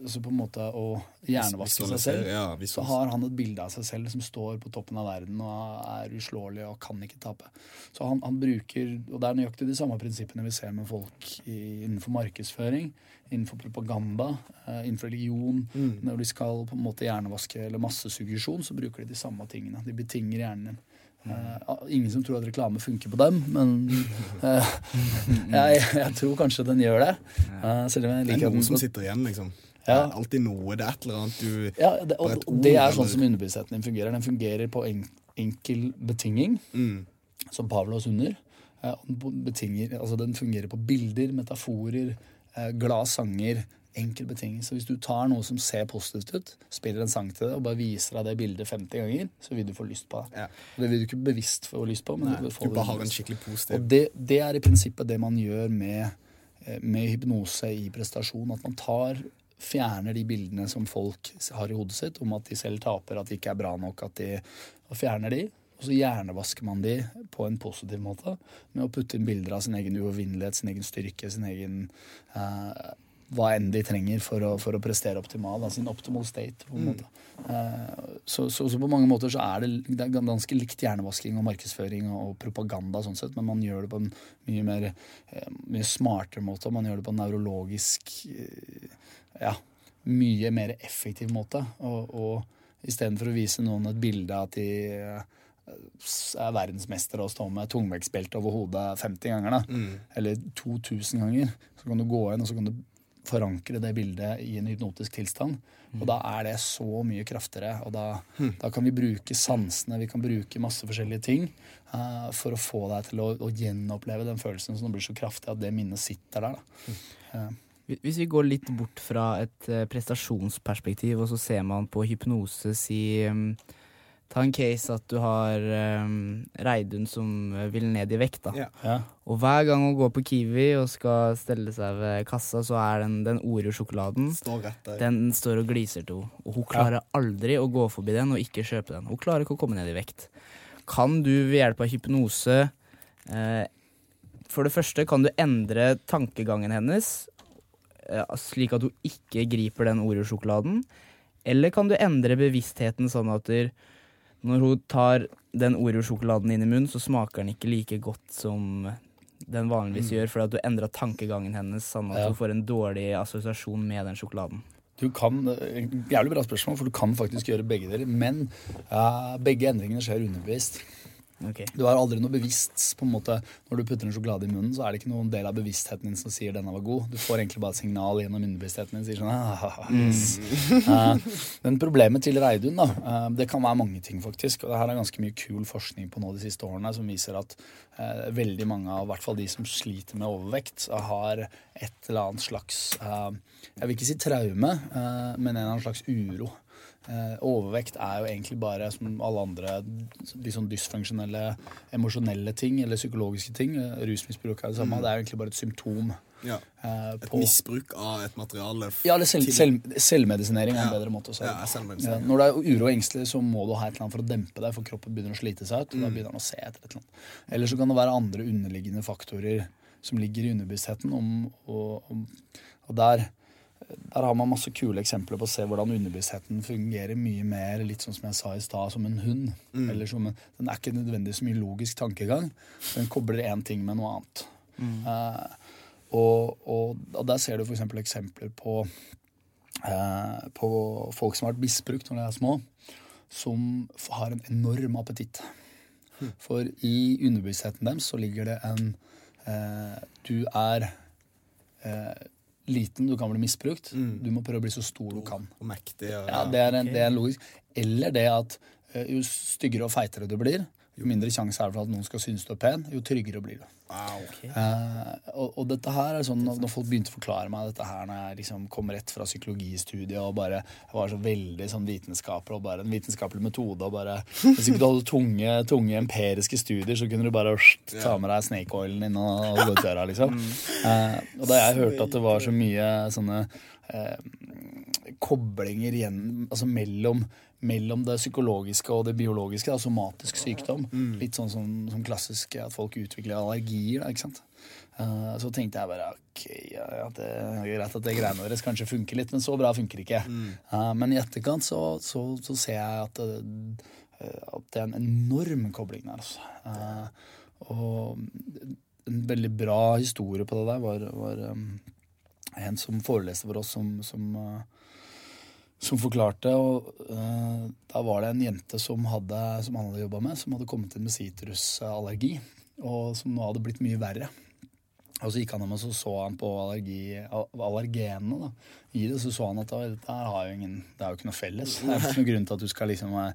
altså på en måte å hjernevaske seg selv, Ja, så har han et bilde av seg selv som står på toppen av verden og er uslåelig og kan ikke tape. Så han, han bruker, og det er nøyaktig de samme prinsippene vi ser med folk i, innenfor markedsføring, innenfor propaganda, eh, innenfor religion. Når de skal på en måte hjernevaske eller massesuggesjon, så bruker de de samme tingene. De betinger hjernen din. Uh, ingen som tror at reklame funker på dem, men uh, (laughs) (laughs) jeg, jeg tror kanskje den gjør det. Uh, selv om jeg Det er noen som sitter igjen, liksom. Det er alltid noe. Det er et eller annet du Ja, det, og, ord, det er sånn som underbevisstheten din fungerer. Den fungerer på en, enkel betinging, mm. som Pavlos under. Eh, betinger, altså den fungerer på bilder, metaforer, eh, glade sanger. Enkel betingelse. Så hvis du tar noe som ser positivt ut, spiller en sang til det og bare viser deg det bildet 50 ganger, så vil du få lyst på det. Ja. Det vil du ikke bevisst få lyst på, men Nei, du du bare har en skikkelig skikkelig Og positiv det, det er i prinsippet det man gjør med, eh, med hypnose i prestasjon. At man tar, fjerner de bildene som folk har i hodet sitt om at de selv taper, at de ikke er bra nok, at de fjerner de. Og så hjernevasker man de på en positiv måte med å putte inn bilder av sin egen uovervinnelighet, sin egen styrke, sin egen eh, hva enn de trenger for å, for å prestere optimal. Sin optimal state. på en måte. Eh, så, så, så på mange måter så er det, det er ganske likt hjernevasking og markedsføring og, propaganda, sånn sett, men man gjør det på en mye mer eh, mye smartere måte. Man gjør det på en nevrologisk eh, ja, mye mer effektiv måte. Og, og istedenfor å vise noen et bilde av at de eh, er verdensmestere og står med tungvektsbelte over hodet 50 ganger, da. eller 2000 ganger, så kan du gå inn og så kan du forankre det bildet i en hypnotisk tilstand. Og da er det så mye kraftigere. Og da, da kan vi bruke sansene, vi kan bruke masse forskjellige ting uh, for å få deg til å, å gjenoppleve den følelsen som blir så kraftig at det minnet sitter der. Da. Eh, Hvis vi går litt bort fra et eh, prestasjonsperspektiv, og så ser man på hypnose si um, Ta en case at du har um, Reidun som eh, vil ned i vekt. da. Ja. ja. Og hver gang hun går på Kiwi og skal stelle seg ved kassa, så er den, den Oreo-sjokoladen Står rett der. Den står og gliser til henne. Og hun klarer aldri å gå forbi den og ikke kjøpe den. Hun klarer ikke å komme ned i vekt. Kan du ved hjelp av hypnose eh, For det første kan du endre tankegangen hennes, slik at hun ikke griper den Oreo-sjokoladen. Eller kan du endre bevisstheten sånn at når hun tar den Oreo-sjokoladen inn i munnen, så smaker den ikke like godt som den vanligvis gjør, fordi at du endra tankegangen hennes sånn at Ja. hun får en dårlig assosiasjon med den sjokoladen. Du kan, eh, Jævlig bra spørsmål, for du kan faktisk gjøre begge deler. Men uh, begge endringene skjer underbevisst. Ok. Du har aldri noe bevisst på en måte, Når du putter en sjokolade i munnen, så er det ikke noen del av bevisstheten din som sier denne var god. Du får egentlig bare et signal gjennom underbevisstheten din sier sånn ah, yes. mm. men problemet til Reidun, da, eh, det kan være mange ting, faktisk. Og det her er ganske mye kul forskning på nå de siste årene som viser at eh, veldig mange av hvert fall de som sliter med overvekt, har et eller annet slags eh, Jeg vil ikke si traume, eh, men en eller annen slags uro. Eh, overvekt er jo egentlig bare som alle andre de sånn dysfunksjonelle emosjonelle ting eller psykologiske ting. Eh, Rusmisbruk er det samme. Det er jo egentlig bare et symptom. Ja. eh, Et på misbruk av et materiale. ja, eller selv, selv, selvmedisinering er en Ja. bedre måte å si det Ja, Når det er uro og engstelig, så må du ha et eller annet for å dempe deg, for kroppen begynner å slite seg ut. og Da begynner den å se etter et eller annet. Eller så kan det være andre underliggende faktorer som ligger i underbevisstheten. Om, og, om, og der, der har man masse kule eksempler på å se hvordan underbevisstheten fungerer mye mer litt sånn som jeg sa i sted, som en hund. Eller som en, den er ikke nødvendigvis så mye logisk tankegang. Den kobler én ting med noe annet. Eh, og, og, og der ser du f.eks. eksempler på eh, på folk som har vært misbrukt når de er små, som har en enorm appetitt. For i underbevisstheten deres så ligger det en eh, Du er eh, liten, du kan bli misbrukt. Du må prøve å bli så stor du kan. Og mektig. Ja, Ja, det er, en, det er logisk. Eller det at eh, jo styggere og feitere du blir, jo mindre sjanse er det for at noen skal synes du er pen, jo tryggere blir du. Wow. Eh, og, og dette her er sånn, når folk begynte å forklare meg dette her når jeg liksom kom rett fra psykologistudiet og bare jeg var så veldig sånn vitenskapelig og bare en vitenskapelig metode og bare Hvis ikke du hadde tunge, tunge empiriske studier, så kunne du bare st, ta med deg snake oilen din og, og gå ut døra, liksom. Eh, og da jeg hørte at det var så mye sånne koblinger igjen altså mellom, mellom det psykologiske og det biologiske, da, somatisk sykdom. Litt sånn som, som klassisk at folk utvikler allergier. Da, ikke sant? Eh, så tenkte jeg bare ok, ja, ja, det er greit at det greiene deres kanskje funker litt, men så bra funker det ikke. Eh, men i etterkant så, så, så ser jeg at det, eh, at det er en enorm kobling der. Altså. Eh, og en veldig bra historie på det der var, var um, en som foreleste for oss, som, som, uh, som forklarte. Og uh, da var det en jente som, hadde, som han hadde jobba med, som hadde kommet inn med sitrusallergi, og som nå hadde blitt mye verre. Og så gikk han hjem og så, så han på allergi, allergenene da, i det. Så så han at det, det, har jo ingen, det er jo ikke noe felles. Det er ikke noen grunn til at du skal liksom være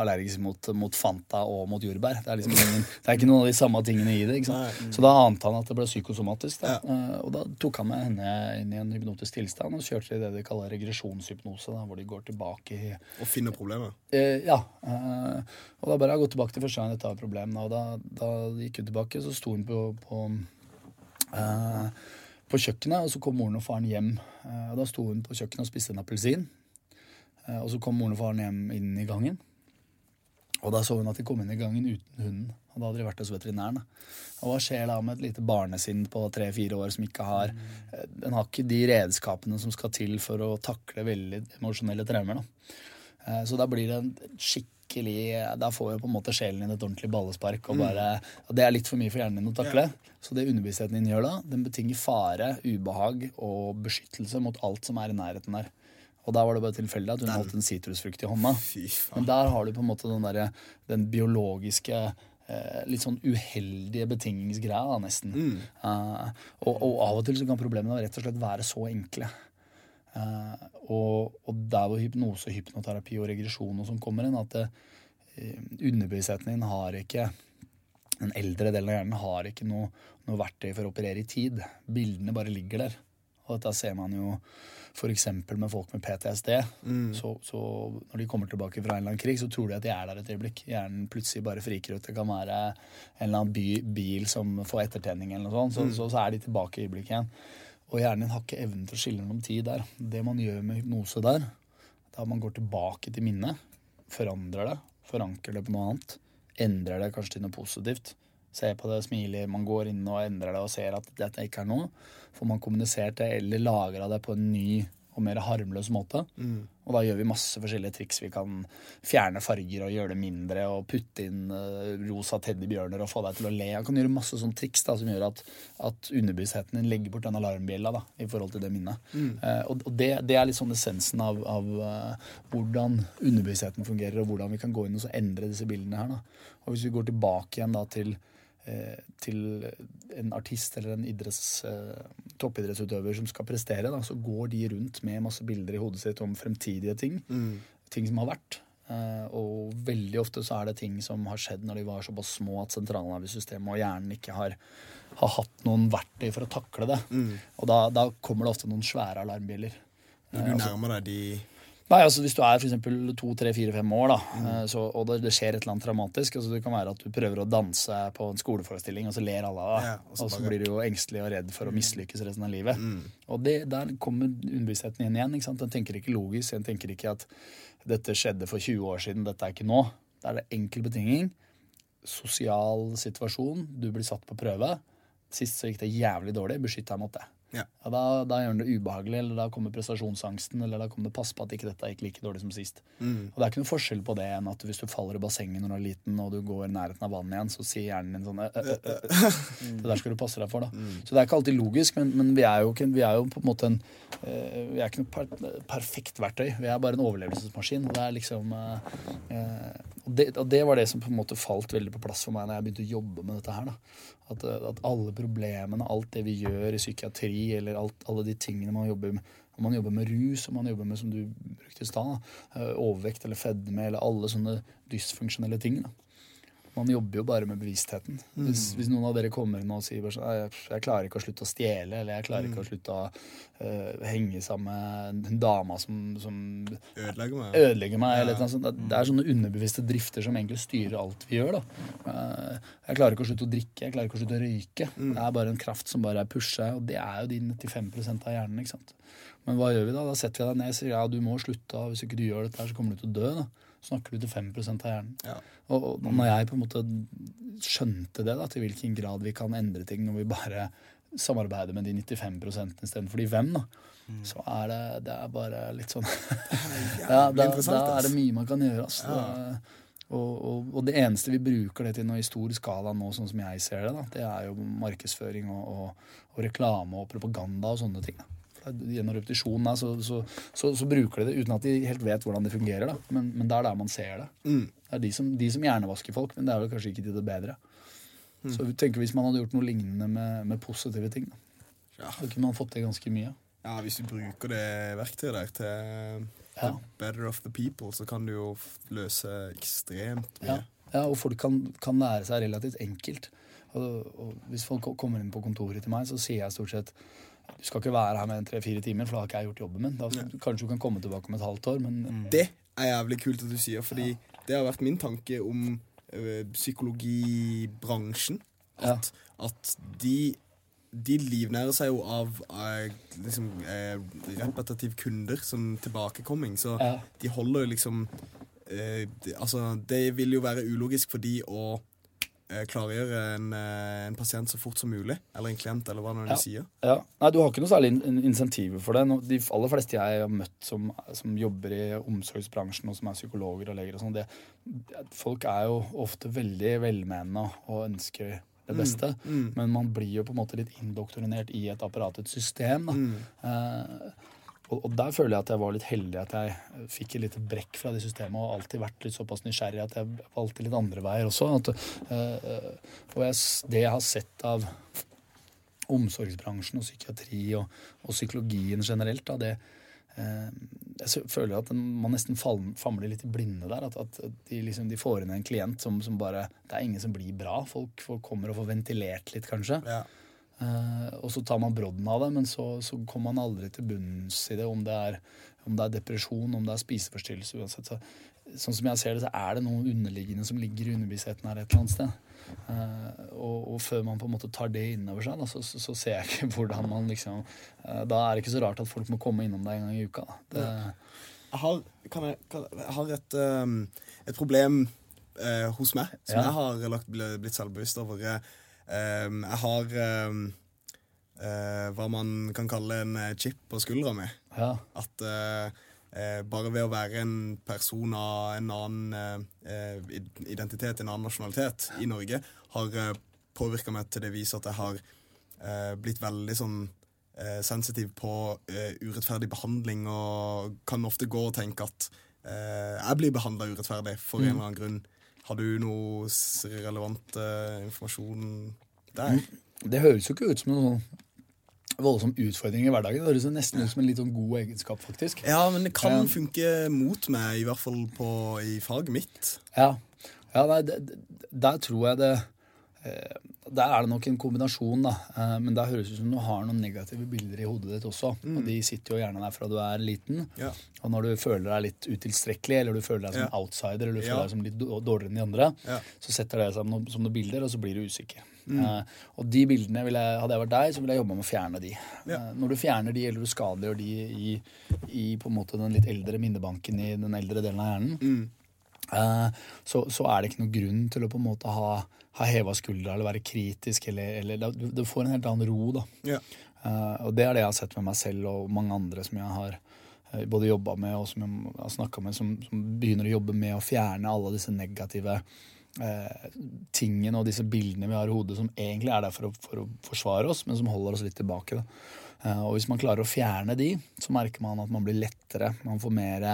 allergisk mot, mot Fanta og mot jordbær. Det er liksom ingen, det er ikke noen av de samme tingene i det. ikke sant? Så da ante han at det ble psykosomatisk. Da. Eh, Og da tok han med henne inn i en hypnotisk tilstand og kjørte i det de kaller regresjonshypnose, da, hvor de går tilbake i Og finner problemet. Eh, ja. eh, og da bare jeg gått tilbake til første gang dette var et problem. Da, og da, da gikk hun tilbake, så sto hun på, på, eh, på kjøkkenet, og så kom moren og faren hjem. Eh, og da sto hun på kjøkkenet og spiste en appelsin. Eh, og så kom moren og faren hjem inn i gangen. Og da så hun at de kom inn i gangen uten hunden. Og da hadde de vært hos veterinæren. Og hva skjer da med et lite barnesinn på tre-fire år som ikke har Den har ikke de redskapene som skal til for å takle veldig emosjonelle traumer. da. Så da blir det en skikkelig Da får jo på en måte sjelen din et ordentlig ballespark. Og, bare, og det er litt for mye for hjernen din å takle. Så det underbevisstheten din gjør da, den betinger fare, ubehag og beskyttelse mot alt som er i nærheten der. Og der var det bare tilfeldig at hun holdt en sitrusfrukt i hånda. Men der har du på en måte den, der, den biologiske eh, litt sånn uheldige betingelsesgreia, nesten. nesten. Uh, og, og av og til så kan problemene rett og slett være så enkle. Eh, og, og der hvor hypnose, hypnoterapi og regresjon og sånn kommer inn, at eh, underbevisstheten din har ikke Den eldre delen av hjernen har ikke noe, noe verktøy for å operere i tid. Bildene bare ligger der. Og dette ser man jo f.eks. med folk med PTSD. Så, så når de kommer tilbake fra en eller annen krig, så tror de at de er der et øyeblikk. Hjernen plutselig bare friker ut. Det kan være en eller annen by, bil som får ettertenning, eller noe sånt. Så, så, så er de tilbake i øyeblikket igjen. Og hjernen din har ikke evnen til å skille mellom tid der. Det man gjør med hypnose der, da man går tilbake til minnet, forandrer det, forankrer det på noe annet, endrer det kanskje til noe positivt. Ser på det, smiler, man går inn og endrer det og ser at dette ikke er noe. Får man kommunisert det eller lagra det på en ny og mer harmløs måte. Og da gjør vi masse forskjellige triks. Vi kan fjerne farger og gjøre det mindre og putte inn uh, rosa teddybjørner og få deg til å le. Jeg kan gjøre masse sånne triks da, som gjør at, at underbevisstheten din legger bort den alarmbjella da, i forhold til det minnet. Eh, og og det, det er litt sånn essensen av, av uh, hvordan underbevisstheten fungerer, og hvordan vi kan gå inn og så endre disse bildene her. Da. Og hvis vi går tilbake igjen da til til en artist eller en idretts, eh, toppidrettsutøver som skal prestere, da, så går de rundt med masse bilder i hodet sitt om fremtidige ting. Ting som har vært. Eh, og veldig ofte så er det ting som har skjedd når de var såpass små at sentralnervesystemet og hjernen ikke har, har hatt noen verktøy for å takle det. Og da, da kommer det ofte noen svære alarmbjeller. Du nærmer deg de Nei, altså Hvis du er for eksempel to, tre, fire, fem år, da, mm. så, og det, det skjer et eller annet traumatisk altså Det kan være at du prøver å danse på en skoleforestilling, og så ler alle av deg. Ja, og og, så så blir du jo engstelig og redd for å mislykkes resten av livet. Og det, der kommer underbevisstheten inn igjen. ikke sant? Den tenker ikke logisk. Den tenker ikke at dette skjedde for 20 år siden, dette er ikke nå. Det er det enkel betinging. Sosial situasjon. Du blir satt på prøve. Sist så gikk det jævlig dårlig. Beskytt deg mot det. Ja. Ja, da, da gjør den det ubehagelig, eller da kommer prestasjonsangsten, eller da kommer det pass på at ikke dette gikk like dårlig som sist. Og det er ikke noe forskjell på det enn at hvis du faller i bassenget når du er liten, og du går i nærheten av vannet igjen, så sier hjernen din sånn «Ø, ø, ø, ø». (laughs) Det der skal du passe deg for, da. Så det er ikke alltid logisk, men, men vi, er jo vi er jo på en måte en eh, Vi er ikke noe per, perfekt verktøy. Vi er bare en overlevelsesmaskin. Og det er liksom eh, eh, og, det, og det var det som på en måte falt veldig på plass for meg når jeg begynte å jobbe med dette her. da. At, at alle problemene, alt det vi gjør i psykiatri, eller alt, alle de tingene man jobber med om man jobber med rus, om man jobber med som du brukte i stad, eh, overvekt eller fedme, eller alle sånne dysfunksjonelle ting. da. Man jobber jo bare med bevisstheten. Hvis, hvis noen av dere kommer inn og sier bare sånn, jeg, jeg klarer ikke å slutte å stjele, eller jeg klarer ikke å slutte å uh, henge sammen med en dama som, som ødelegger meg. ødelegger meg. ja. eller noe sånt. Det- er sånne underbevisste drifter som egentlig styrer alt vi gjør. da. Eh, Jeg klarer ikke å slutte å drikke, jeg klarer ikke å slutte å røyke. Det er bare en kraft som bare er pusha, og det er jo de 95% av hjernen. ikke sant? Men hva gjør vi da? Da setter vi deg ned og sier ja, du må slutte, hvis ikke du gjør dette, så kommer du til å dø. da. Snakker du til 5% av hjernen. Ja. Og, og når jeg på en måte skjønte det, da, til hvilken grad vi kan endre ting når vi bare samarbeider med de 95% istedenfor de fem, da, så er det, det er bare litt sånn (laughs) Ja, da, da er det mye man kan gjøre. Altså. da, Og, og, og det eneste vi bruker det til nå i stor skala nå, sånn som jeg ser det, da, det er jo markedsføring og, og, og reklame og propaganda og sånne ting. da. Gjennom repetisjon så, så, så, så bruker de det uten at de helt vet hvordan det fungerer. da. Men, men det er der man ser det. Det er de som, de som hjernevasker folk, men det er vel kanskje ikke til det bedre. Så vi tenker Hvis man hadde gjort noe lignende med, med positive ting, da, Ja. så kunne man fått til ganske mye. Ja, Hvis du bruker det verktøyet der til Ja. better of the people, så kan du jo løse ekstremt mye. ja og folk kan, kan lære seg relativt enkelt. Og, og hvis folk kommer inn på kontoret til meg, så sier jeg stort sett du skal ikke være her med tre-fire timer, for da har ikke jeg gjort jobben min. Da, Kanskje du kan komme tilbake om et halvt år, men Det er jævlig kult at du sier, fordi det har vært min tanke om ø, psykologibransjen. At, at de de livnærer seg jo av eh, liksom, Repetativ repetitiv kunder som tilbakekomming, så Ja. de holder jo liksom eh, de, Altså, det vil jo være ulogisk for de å eh, klargjøre en, eh, en pasient så fort som mulig, eller en klient, eller hva nå Ja. de sier. Ja. Nei, Du har ikke noe særlig in- insentiver for det. De aller fleste jeg har møtt som, som jobber i omsorgsbransjen, og som er psykologer og leger og sånn, folk er jo ofte veldig velmenende og ønsker det beste. Men man blir jo på en måte litt indoktrinert i et apparat, et system. da. Eh, og, og der føler jeg at jeg var litt heldig at jeg eh, fikk et lite brekk fra det systemet og alltid vært litt såpass nysgjerrig at jeg valgte litt andre veier også. At, eh, og jeg, det jeg har sett av omsorgsbransjen og psykiatri og, og psykologien generelt, da, det Jeg føler at man nesten famler litt i blinde der. At, at de, liksom, de får inn en klient som, som bare Det er ingen som blir bra. Folk, folk kommer og får ventilert litt, kanskje. Ja. Eh, og så tar man brodden av det, men så, så kommer man aldri til bunns i det. Om det er, om det er depresjon, om det er spiseforstyrrelse, uansett. Så, sånn som jeg ser det, så er det noe underliggende som ligger i underbevisstheten her et eller annet sted. Uh, og, og før man på en måte tar det innover seg, da, så, så, så ser jeg ikke (laughs) hvordan man liksom uh, Da er det ikke så rart at folk må komme innom deg en gang i uka. Det, Jeg har, kan jeg, kan, jeg har et, um, et problem uh, hos meg som Ja. jeg har lagt, blitt selvbevisst over. Um, jeg har um, eh, hva man kan kalle en eh, chip på skuldra mi. ja. At eh, bare ved å være en person av en annen identitet, en annen nasjonalitet i Norge, har uh, påvirka meg til det viset at jeg har blitt veldig sånn sensitiv på urettferdig behandling, og kan ofte gå og tenke at jeg blir behandla urettferdig for en eller annen grunn. Har du noe relevant eh, informasjon der? det høres jo ikke ut som en sånn voldsom utfordring i hverdagen. Det høres nesten ut som en litt sånn god egenskap, faktisk. Ja, men det kan Ja. funke mot meg, i hvert fall på, i faget mitt. Ja, ja nei, det, der tror jeg det eh, Der er det nok en kombinasjon, da. Eh, Men det høres ut som du har noen negative bilder i hodet ditt også. Og de sitter jo gjerne der fra du er liten. Ja. Og når du føler deg litt utilstrekkelig, eller du føler deg som Ja. outsider, eller du føler Ja. deg som litt dårligere enn de andre, så setter det seg som som noen bilder, og så blir du usikker. Eh, og de bildene, jeg, hadde jeg vært deg, så ville jeg jobba med å fjerne de. Ja. Uh, når du fjerner de, eller du skadeliggjør de i, i på en måte den litt eldre minnebanken i den eldre delen av hjernen, eh, så, så er det ikke noen grunn til å på en måte ha, ha heva skuldra eller være kritisk. Eller, eller, du, får en helt annen ro. da. Ja. Uh, og det er det jeg har sett med meg selv og mange andre som jeg har uh, både jobba med og som jeg har snakka med, som, som begynner å jobbe med å fjerne alle disse negative uh, tingene og disse bildene vi har i hodet som egentlig er der for å, for å forsvare oss, men som holder oss litt tilbake. Da. Og hvis man klarer å fjerne de, så merker man at man blir lettere. Man får mer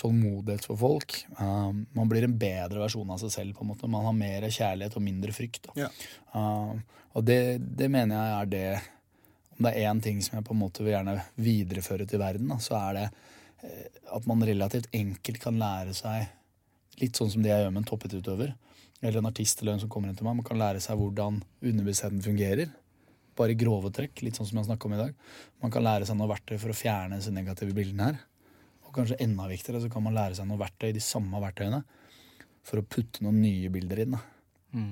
tålmodighet for folk. Eh, man blir en bedre versjon av seg selv. på en måte. Man har mer kjærlighet og mindre frykt. Ja. Eh, og det, det mener jeg er det Om det er én ting som jeg på en måte vil gjerne videreføre til verden, da, så er det eh, at man relativt enkelt kan lære seg Litt sånn som det jeg gjør med en toppidrettsutøver. Eller en artist eller en som kommer inn til meg. Man kan lære seg hvordan underbevisstheten fungerer. Bare i grove trekk, litt sånn som jeg snakka om i dag. Man kan lære seg noen verktøy for å fjerne disse negative bildene her. Og kanskje enda viktigere så kan man lære seg noen verktøy, de samme verktøyene, for å putte noen nye bilder inn. Mm.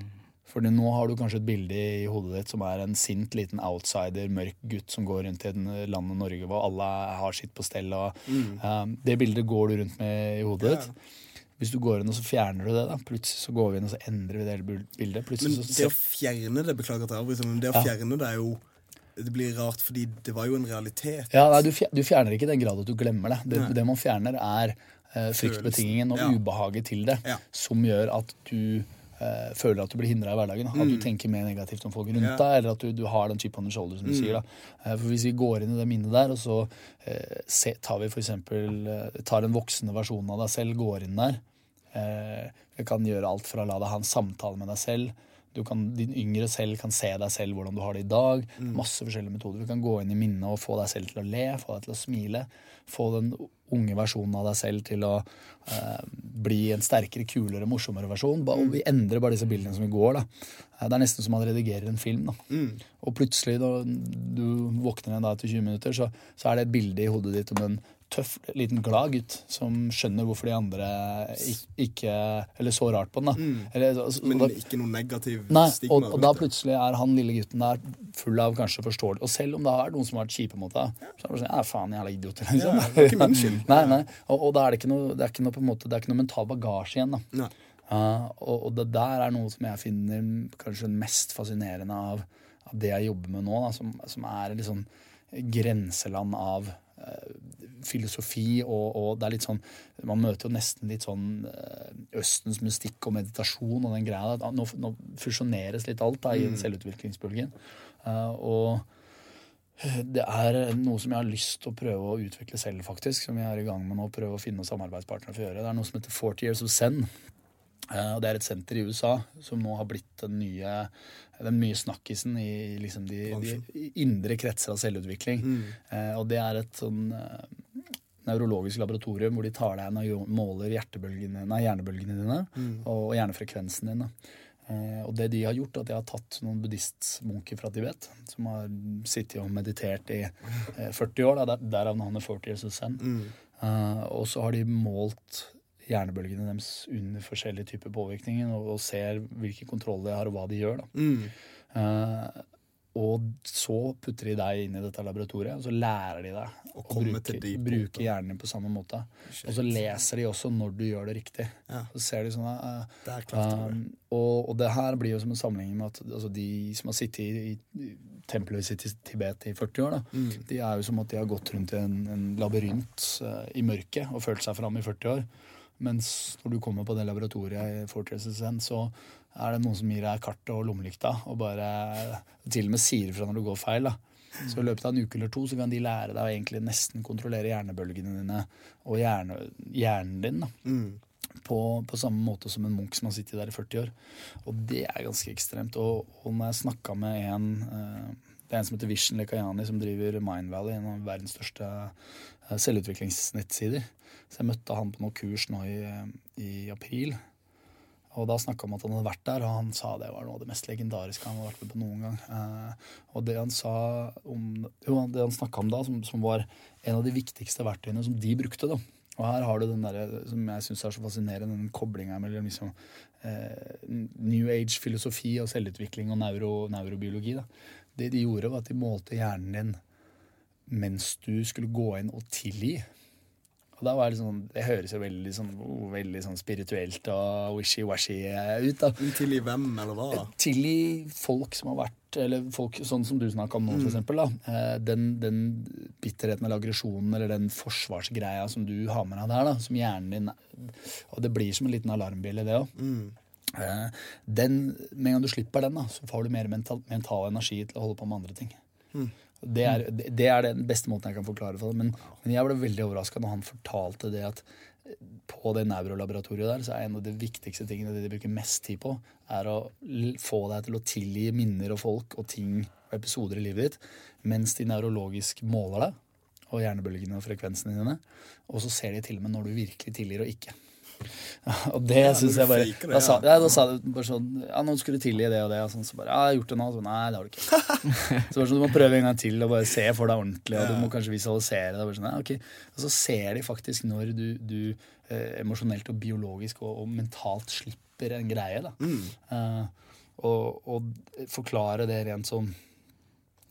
Fordi nå har du kanskje et bilde i hodet ditt som er en sint liten outsider, mørk gutt som går rundt i landet Norge hvor alle har sitt på stell. Og, eh, det bildet går du rundt med i hodet ditt. Hvis du går inn og så fjerner du det, da, plutselig så går vi inn og så endrer vi det hele bil- bildet. Men Plutselig så det å fjerne det, beklager at jeg avbryter, men det å Ja. fjerne det er jo Det blir rart, fordi det var jo en realitet. ja, nei, du, fjer, du fjerner ikke i den grad at du glemmer det. Det, det man fjerner, er eh, fryktbetingingen og Ja. ubehaget til det, Ja. som gjør at du eh, føler at du blir hindra i hverdagen. At du tenker mer negativt om folk rundt Mm. Ja. deg, eller at du, du har den chip on the shoulder, som du sier. da. Eh, for Hvis vi går inn i det minnet der, og så eh, se, tar vi for eksempel, eh, tar en voksende versjon av deg selv, går inn der eh, Vi kan gjøre alt fra å la deg ha en samtale med deg selv. Du kan, din yngre selv kan se deg selv, hvordan du har det i dag. Masse forskjellige metoder. Du kan gå inn i minnet og få deg selv til å le, få deg til å smile. Få den unge versjonen av deg selv til å eh, bli en sterkere, kulere, morsommere versjon. Bare, Og vi endrer bare disse bildene som vi går. da. Eh, Det er nesten som man redigerer en film. da. Og plutselig, når du våkner igjen etter 20 minutter, så, så er det et bilde i hodet ditt om en tøff, liten glad gutt som skjønner hvorfor de andre ikke Eller så rart på den. da. Eller, så- Men da- ikke noe negativ Nei, stigma. og, og da plutselig er han lille gutten der full av kanskje forståelse. Og selv om det har vært noen som har vært kjipe mot deg, så er det sånn Ja, faen, jævla idiot. Liksom. Ja, det er ikke min skyld. (laughs) nei, nei. Og, og da er det ikke noe, det er ikke noe, på en måte, det er ikke noe mental bagasje igjen. da. Nei. Ja, og, og det der er noe som jeg finner kanskje mest fascinerende av, av det jeg jobber med nå, da, som, som er litt sånn grenseland av filosofi, og, og det er litt sånn Man møter jo nesten litt sånn eh, Østens mystikk og meditasjon og den greia. der. Nå, nå fusjoneres litt alt da, i selvutviklingsbølgen. Eh, og Det er noe som jeg har lyst til å prøve å utvikle selv, faktisk. Som jeg er i gang med nå, prøve å finne samarbeidspartnere for å gjøre. Det er noe som heter 40 Years of Zen. Eh, og Det er et senter i USA som nå har blitt den nye, den nye snakkisen i liksom de, de indre kretser av selvutvikling. Eh, og det er et sånn eh, nevrologisk laboratorium hvor de tar deg inn og måler nei, hjernebølgene dine og hjernefrekvensen din. og det de har gjort, er at de har tatt noen buddhistmunker fra Tibet, som har sittet og meditert i eh, 40 år, derav navnet 40 Years of Zen. Eh, og så har de målt hjernebølgene deres under forskjellige typer påvirkninger, og, og ser hvilken kontroll de har, og hva de gjør. da. Uh, og så putter de deg inn i dette laboratoriet, og så lærer de deg å bruke, de bruke hjernen din på samme måte. Og så leser de også når du gjør det riktig. Ja. Så ser de sånn uh, det klarte du um, og, og det her blir jo som en sammenligning med at altså, de som har sittet i, i tempelet sitt i Tibet i 40 år, da, Mm. de er jo som at de har gått rundt i en, en labyrint uh, i mørket og følt seg fram i 40 år. Mens når du kommer på det laboratoriet i Fortress Zen, så er det noen som gir deg kartet og lommelykta og bare til og med sier ifra når du går feil. da. Så i løpet av en uke eller to så kan de lære deg å egentlig nesten kontrollere hjernebølgene dine og hjerne, hjernen din. da på, på samme måte som en munk som har sittet der i 40 år. Og det er ganske ekstremt. Og, og når jeg snakka med en eh, Det er en som heter Vision Lekayani, som driver Mindvalley, en av verdens største eh, selvutviklingsnettsider. Så jeg møtte han på noe kurs nå i, i april. Og da snakka han om at han hadde vært der, og han sa det var noe av det mest legendariske han hadde vært med på noen gang. Eh, og det han sa om Jo, det han snakka om da, som, som var en av de viktigste verktøyene som de brukte, da. Og her har du den der, som jeg syns er så fascinerende, den koblinga mellom liksom, eh, New Age-filosofi og selvutvikling og neuro, neurobiologi. Da. Det de gjorde, var at de målte hjernen din mens du skulle gå inn og tilgi. Og da var Det sånn, det høres jo veldig sånn, oh, veldig sånn spirituelt og wishy-washy ut. da. Til i hvem, eller hva? Tilgi folk som har vært Eller folk sånn som du snakka om nå, for eksempel. Da. Eh, Den, den bitterheten eller aggresjonen eller den forsvarsgreia som du har med deg der, da, som hjernen din Og det blir som en liten alarmbille, det òg. Den, med en gang du slipper den, da, så får du mer mental, mental energi til å holde på med andre ting. Det er, det er den beste måten jeg kan forklare for det. Men, men jeg ble veldig overraska når han fortalte det at eh, på det nevrolaboratoriet der, så er en av de viktigste tingene de bruker mest tid på, er å få deg til å tilgi minner og folk og ting og episoder i livet ditt, mens de nevrologisk måler deg og hjernebølgene og frekvensene dine. Og så ser de til og med når du virkelig tilgir og ikke. (laughs) Og det Ja, synes jeg bare det, Da sa, ja. da sa du bare sånn Ja, nå skulle du tilgi det og det. Og sånn, så bare Ja, jeg har gjort det nå. Så, Nei, det har du ikke. (laughs) så bare sånn, Du må prøve en gang til og bare se for deg ordentlig. Og du må kanskje visualisere det. Og, sånn, ja, ok. og så ser de faktisk når du, du eh, emosjonelt og biologisk og, og mentalt slipper en greie. da. Eh, og, og forklare det rent sånn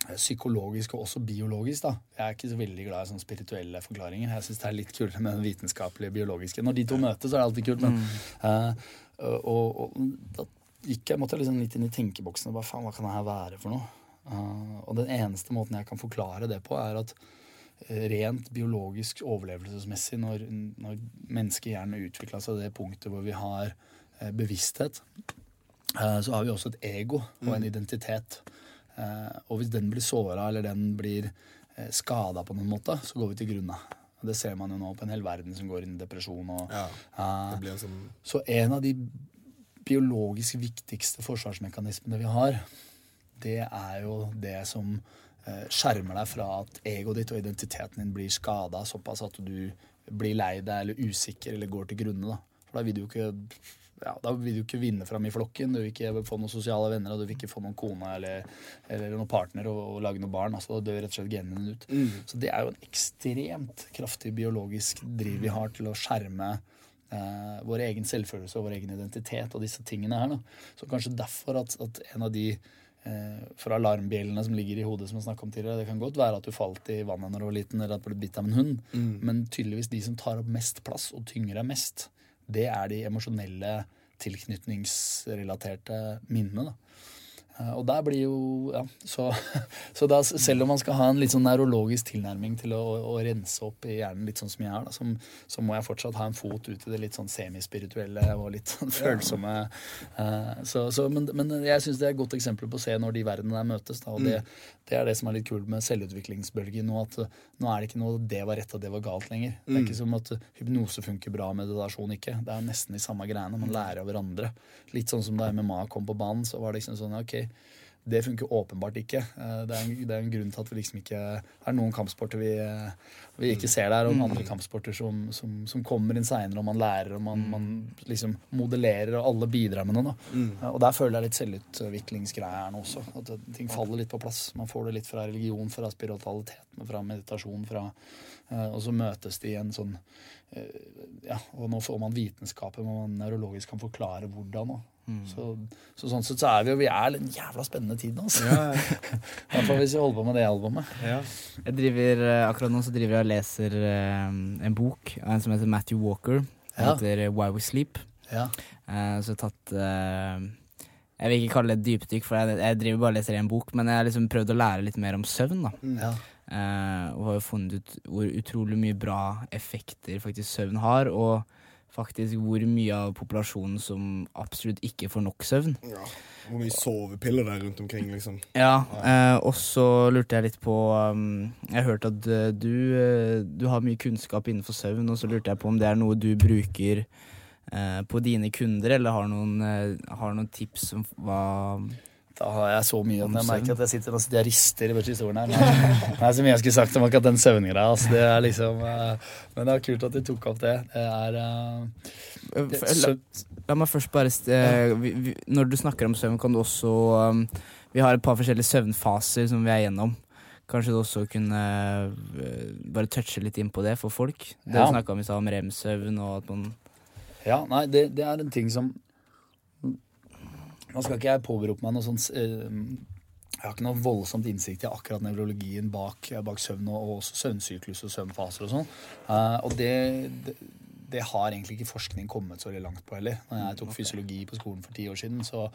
psykologisk og også biologisk. da. Jeg er ikke så veldig glad i sånne spirituelle forklaringer. Jeg syns det er litt kulere med den vitenskapelige biologiske. Når de to møtes, er det alltid kult. Men, uh, og, og da gikk jeg, måtte jeg liksom litt inn i tenkeboksen og bare faen, hva kan det her være for noe? Uh, og den eneste måten jeg kan forklare det på, er at eh, rent biologisk overlevelsesmessig, når, når menneskehjernen utvikla seg til det punktet hvor vi har bevissthet, uh, så har vi også et ego og en identitet. Eh, og hvis den blir såra eller den blir eh, skada på noen måte, så går vi til grunne. Det ser man jo nå på en hel verden som går inn i depresjon. Og, Ja, eh, Det blir sånn så en av de biologisk viktigste forsvarsmekanismene vi har, det er jo det som skjermer deg fra at egoet ditt og identiteten din blir skada såpass at du blir lei deg eller usikker eller går til grunne. Da. For da vil du jo ikke ja, da vil du ikke vinne fram i flokken, du vil ikke få noen sosiale venner, og du vil ikke få noen kone eller, eller noen partner og, og lage noen barn. altså Da dør rett og slett genene dine ut. Så det er jo en ekstremt kraftig biologisk driv vi har til å skjerme eh, vår egen selvfølelse og vår egen identitet og disse tingene her. Da. Så kanskje derfor at, at en av de eh, for alarmbjellene som ligger i hodet, som jeg snakket om tidligere, det kan godt være at du falt i vannet når du var liten, eller at du ble bitt av en hund, men tydeligvis de som tar opp mest plass og tynger deg mest, det er de emosjonelle tilknytningsrelaterte minnene. da. Eh, Og der blir jo Ja, så, (laughs) så da, selv om man skal ha en litt sånn nevrologisk tilnærming til å, å rense opp i hjernen, litt sånn som jeg har, da, så, så må jeg fortsatt ha en fot ut i det litt sånn semispirituelle og litt sånn følsomme. Eh, så, så, men, men jeg syns det er et godt eksempel på å se når de verdenene der møtes. Da, og det, det er det som er litt kult med selvutviklingsbølgen nå, at eh, nå er det ikke noe det var rett og det var galt lenger. Det er ikke som at hypnose funker bra, meditasjon ikke. Det er nesten de samme greiene. Man lærer av hverandre. Litt sånn som da MMA kom på banen, så var det liksom sånn ok, det funker åpenbart ikke. Eh, Det er, en, det er en grunn til at vi liksom ikke er noen kampsporter vi, eh, vi ikke ser der, og noen andre kampsporter som, som, som kommer inn seinere, og man lærer, og man, man liksom modellerer, og alle bidrar med noe. Da. Eh, Og der føler jeg litt selvutviklingsgreie her nå også. At ting faller litt på plass. Man får det litt fra religion, fra spiritualitet, fra meditasjon, fra Og så møtes de i en sånn Ja, og nå får man vitenskapen, hvor man nevrologisk kan forklare hvordan. Og. Så, så sånn sett så er vi jo Vi er en jævla spennende tid nå, altså. I hvert fall hvis vi holder på med det albumet. Jeg driver, eh, akkurat nå så driver jeg og leser eh, en bok av en som heter Matthew Walker. Den Ja. heter eh, Why We Sleep. Ja. Eh, så jeg har tatt eh, Jeg vil ikke kalle det et dypdykk, for jeg, jeg driver bare og leser en bok, men jeg har liksom prøvd å lære litt mer om søvn. da Ja. Eh, og har jo funnet ut hvor utrolig mye bra effekter faktisk søvn har, og faktisk hvor mye av populasjonen som absolutt ikke får nok søvn. Ja. Hvor mye sovepiller det er rundt omkring, liksom. Ja, eh, og så lurte jeg litt på um, Jeg hørte at eh, du, eh, du har mye kunnskap innenfor søvn, og så lurte jeg på om det er noe du bruker eh, på dine kunder, eller har noen, eh, har noen tips om hva Da har jeg så mye Om jeg merker at jeg sitter og sitter jeg rister i stolen her. Det er så mye jeg skulle sagt om akkurat den søvngreia. Altså. Det er liksom, eh, men det er kult at du tok opp det. Det er eh, Eh, det, La, la meg først bare vi, vi, Når du snakker om søvn, kan du også um, Vi har et par forskjellige søvnfaser som vi er igjennom. Kanskje du også kunne bare touche litt inn på det for folk? Det Ja. snakka om om rem-søvn og at man Ja, nei, det, det er en ting som Nå skal ikke jeg påberope meg noe sånt eh, Jeg har ikke noe voldsomt innsikt i akkurat nevrologien bak, bak søvn og, og søvnsyklus og søvnfaser og sånn. Eh, og det, det, det har egentlig ikke forskning kommet så veldig langt på heller. Når jeg tok fysiologi på skolen for ti år siden, så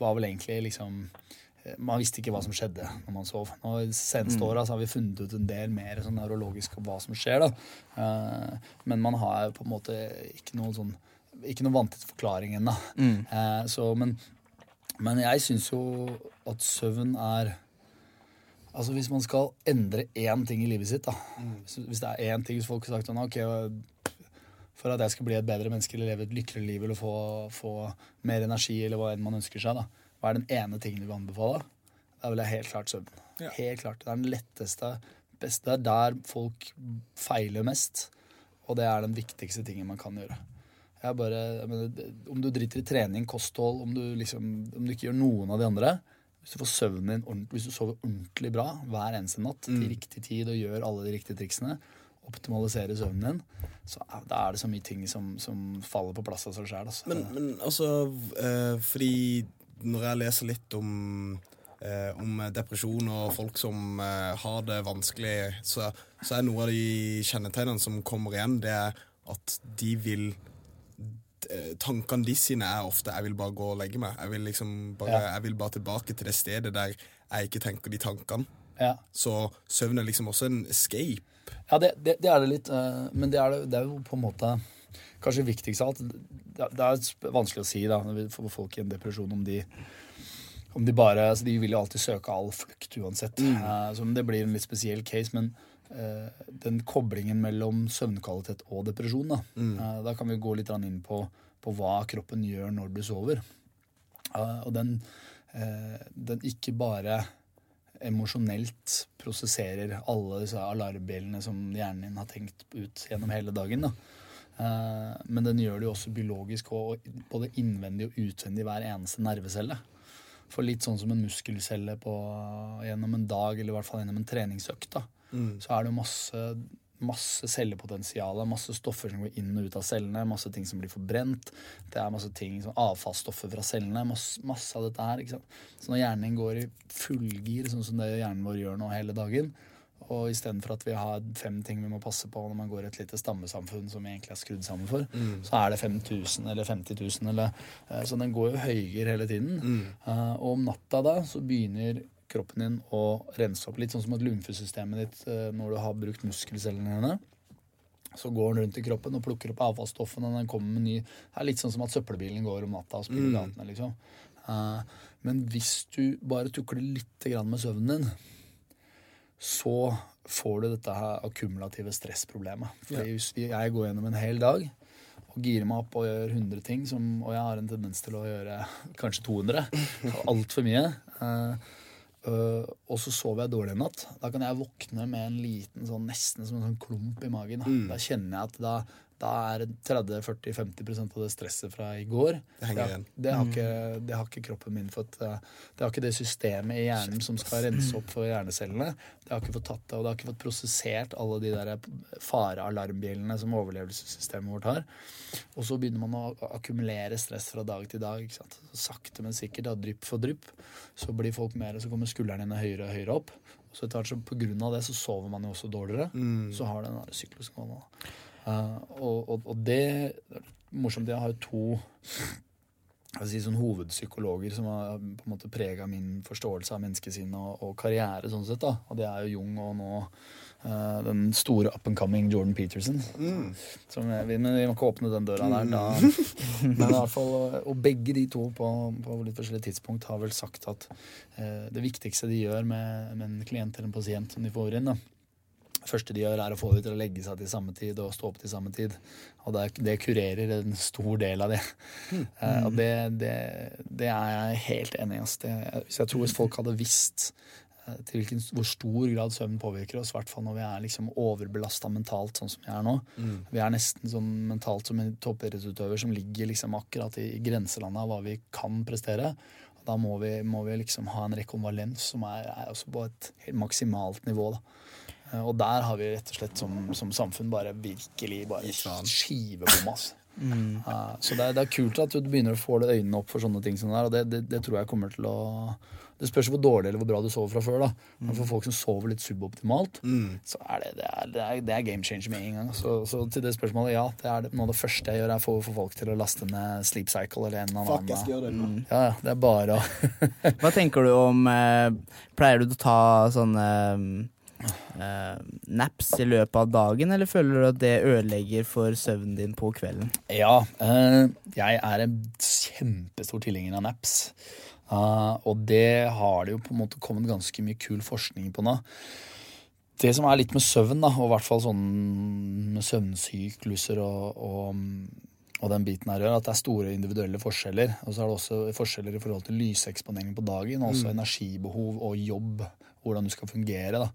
var vel egentlig liksom eh, man visste ikke hva som skjedde når man sov. Nå, seneste åra har vi funnet ut en del mer sånn nevrologisk om hva som skjer. da. Men man har på en måte ikke noen, sånn ikke noe vanntett forklaring ennå. Mm. så, men, men jeg syns jo at søvn er Altså Hvis man skal endre én ting i livet sitt, da hvis, hvis det er én ting hvis folk har sagt sånn ok, for at jeg skal bli et bedre menneske eller leve et lykkeligere liv eller få, få mer energi eller hva enn man ønsker seg, da hva er den ene tingen du vil anbefale? Da vil jeg helt klart søvn. Helt klart. Det er den letteste, beste. Det er der folk feiler mest, og det er den viktigste tingen man kan gjøre. Jeg bare, jeg mener, om du driter i trening, kosthold, om du, liksom, om du ikke gjør noen av de andre Hvis du får søvnen din ordentlig, hvis du sover ordentlig bra hver eneste natt til riktig tid og gjør alle de riktige triksene, optimaliserer søvnen din, så da er det så mye ting som, som faller på plass av seg sjøl. Altså. Men, men altså, eh, fordi når jeg leser litt om eh, om depresjon og folk som eh, har det vanskelig, så, så er noe av de kjennetegnene som kommer igjen, det er at de vil Tankene de sine er ofte 'jeg vil bare gå og legge meg'. Jeg vil, liksom bare, Ja. jeg vil bare tilbake til det stedet der jeg ikke tenker de tankene. Ja. Så søvn er liksom også en escape. Ja, det, det, det er det litt. eh, Men det er, det, er jo på en måte kanskje viktigst av alt. Det, er- vanskelig å si da, for folk i en depresjon om de om de bare, altså De vil jo alltid søke all flukt uansett. Mm. så det blir en litt spesiell case. Men eh, den koblingen mellom søvnkvalitet og depresjon, da, eh, da kan vi gå litt inn på, på hva kroppen gjør når du sover. Eh, og den, eh, den ikke bare emosjonelt prosesserer alle disse alarmbjellene som hjernen din har tenkt ut gjennom hele dagen. Da. Eh, men den gjør det jo også biologisk, og både innvendig og utvendig hver eneste nervecelle. For litt sånn som en muskelcelle på, gjennom en dag, eller i hvert fall gjennom en treningsøkt, da, så er det masse, masse cellepotensial, masse stoffer som går inn og ut av cellene, masse ting som blir forbrent, det er masse ting, som avfallsstoffer fra cellene, masse, masse av dette her. ikke sant? Så når hjernen går i fullgir, sånn som det hjernen vår gjør nå hele dagen, Og istedenfor at vi har fem ting vi må passe på når man går i et lite stammesamfunn som vi egentlig er skrudd sammen for, så er det 5000 eller 50 000 eller eh, Så den går jo høyere hele tiden. Eh, og om natta da så begynner kroppen din å rense opp litt, sånn som at lymfesystemet ditt eh, når du har brukt muskelcellene dine. Så går den rundt i kroppen og plukker opp avfallsstoffene. og Den kommer med ny Det er litt sånn som at søppelbilen går om natta og spiller mm. gatene, liksom. Eh, men hvis du bare tukler litt grann med søvnen din, så får du dette her akkumulative stressproblemet. Fordi hvis jeg går gjennom en hel dag og girer meg opp og gjør 100 ting, som, og jeg har en tendens til å gjøre kanskje 200, (laughs) altfor mye, øh, og så sover jeg dårlig en natt, da kan jeg våkne med en liten sånn nesten som en sånn klump i magen. Da, da kjenner jeg at da, da er 30-40-50% av det stresset fra i går Det henger igjen. det har, ikke, det har ikke kroppen min fått eh, Det har ikke det systemet i hjernen som skal rense opp for hjernecellene. Det har ikke fått tatt det, og det har ikke fått prosessert alle de der farealarmbjellene som overlevelsessystemet vårt har. Og så begynner man å akkumulere stress fra dag til dag. Sakte, men sikkert, da, drypp for drypp, så blir folk mer, og så kommer skuldrene dine høyere og høyere opp. Og så etter hvert så på grunn av det så sover man jo også dårligere. Så har den der syklusen gående. Eh, og, og, og det Morsomt, jeg har jo to si, sånn hovedpsykologer som har på en måte prega min forståelse av menneskesinnet og, og karriere. sånn sett da. Og det er jo Jung og nå uh, den store up and coming Jordan Peterson. Som jeg, vi- men vi må ikke åpne den døra der. Da. (laughs) Men i hvert fall, og- Og begge de to på, på litt forskjellige tidspunkt har vel sagt at uh, det viktigste de gjør med, med en klient eller en pasient som de får inn, da, første de gjør, er å få dem til å legge seg til samme tid og stå opp til samme tid. Og det, det kurerer en stor del av det. Eh, og det, det, det er jeg helt enig i. hvis jeg tror hvis folk hadde visst eh, til hvilken, hvor stor grad søvn påvirker oss, i hvert fall når vi er liksom overbelasta mentalt, sånn som vi er nå. Vi er nesten sånn mentalt som en toppidrettsutøver som ligger liksom akkurat i, i grenselandet av hva vi kan prestere. Og da må vi, må vi liksom ha en rekonvalens som er, er også på et helt maksimalt nivå. da. Eh, Og der har vi rett og slett som, som samfunn bare virkelig bare skivebomma. Altså. (laughs) Eh, så det er, det er kult at du begynner å få øynene opp for sånne ting som det der, og det, det, det tror jeg kommer til å Det spørs hvor dårlig eller hvor bra du sover fra før. da Men for folk som sover litt suboptimalt, så er det, det, er, det, er, det er game changer med en gang. Så, så til det spørsmålet, ja. Det er noe av det første jeg gjør, er å få folk til å laste ned Sleep Cycle eller en eller annen. Fuck, jeg skal gjøre det mm. Ja, ja, det er bare å Hva tenker du om eh, Pleier du å ta sånne eh, naps i løpet av dagen, eller føler du at det ødelegger for søvnen din på kvelden? Ja, eh, jeg er en kjempestor tilhenger av naps. Eh, og det har det jo på en måte kommet ganske mye kul forskning på nå. Det som er litt med søvn, da, og i hvert fall sånn med søvnsykluser og, og, og den biten her at det er store individuelle forskjeller. Og så er det også forskjeller i forhold til lyseksponering på dagen, og også energibehov og jobb, hvordan du skal fungere. da.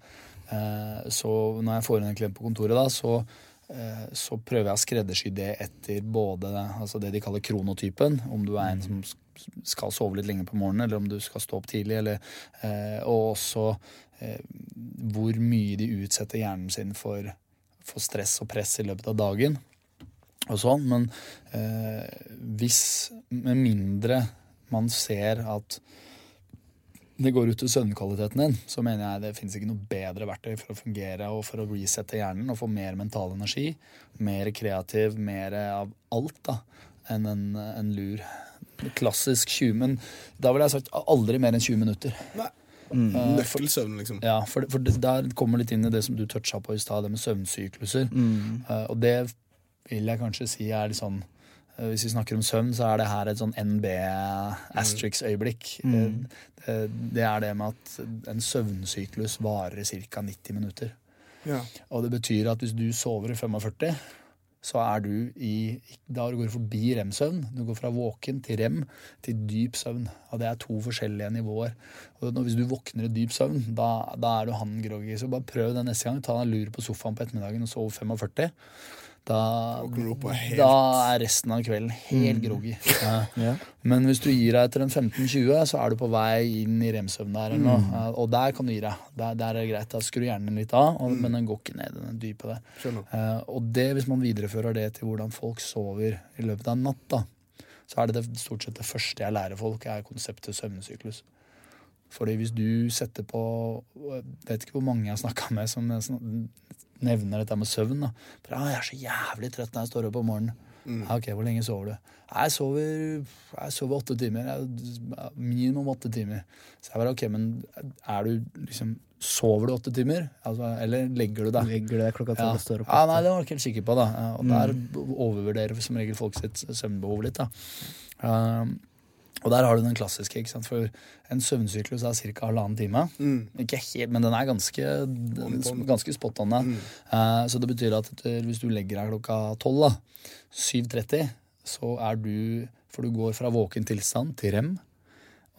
Eh, Så når jeg får inn en klient på kontoret, da, så, eh, så prøver jeg å skreddersy det etter både altså det de kaller kronotypen, om du er en som skal sove litt lenge på morgenen, eller om du skal stå opp tidlig, eller, eh, og også hvor mye de utsetter hjernen sin for, for stress og press i løpet av dagen. Og sånn, Men hvis med mindre man ser at det går ut til søvnkvaliteten din, så mener jeg det finnes ikke noe bedre verktøy for å fungere og for å resette hjernen og få mer mental energi, mer kreativ, mer av alt da, enn en, en lur. Klassisk 20, men da ville jeg sagt aldri mer enn 20 minutter. Nei. Mm. Nøkkelsøvn, liksom. Ja, for, for der kommer litt inn i det som du toucha på i stad, det med søvnsykluser. Eh, og det vil jeg kanskje si er litt sånn eh, Hvis vi snakker om søvn, så er det her et sånn NB-asterix-øyeblikk. Mm. det, det er det med at en søvnsyklus varer ca. 90 minutter. Ja. Og det betyr at hvis du sover i 45, så er du i Da går du forbi rem-søvn. Du går fra våken til rem til dyp søvn. Og det er to forskjellige nivåer. Og hvis du våkner i dyp søvn, da, da er du han groggy. Så bare prøv det neste gang. Ta deg en lur på sofaen på ettermiddagen og sov 45. Da, da er resten av kvelden helt groggy. Ja. (laughs) Men hvis du gir deg etter en 15-20, så er du på vei inn i rem-søvn der. Mm. Og der kan du gi deg. Der, der er det greit. Da skrur hjernen litt av, og, men den går ikke ned. Den dype der. Eh, og det, hvis man viderefører det til hvordan folk sover i løpet av en natt, da, så er det, det stort sett det første jeg lærer folk, er konseptet søvnsyklus. Fordi hvis du setter på Jeg vet ikke hvor mange jeg har snakka med som nevner dette med søvn. da. For, ah, 'Jeg er så jævlig trøtt når jeg står opp om morgenen'. Ja, ok, Hvor lenge sover du? Jeg sover, jeg sover åtte timer. Jeg, minimum åtte timer. Så jeg bare, ok, men er du liksom Sover du åtte timer? Altså, eller legger du deg? Legger det klokka Ja. og står opp. ja, nei, det var jeg ikke helt sikker på. da Og Der overvurderer som regel folk sitt søvnbehov litt. da Um, Og der har du den klassiske. ikke sant? For en søvnsyklus er ca. halvannen time. Ikke helt, men den er ganske, ganske spot on. Mm. Uh, så det betyr at etter, hvis du legger deg klokka tolv, da, 7.30, så er du For du går fra våken tilstand til rem.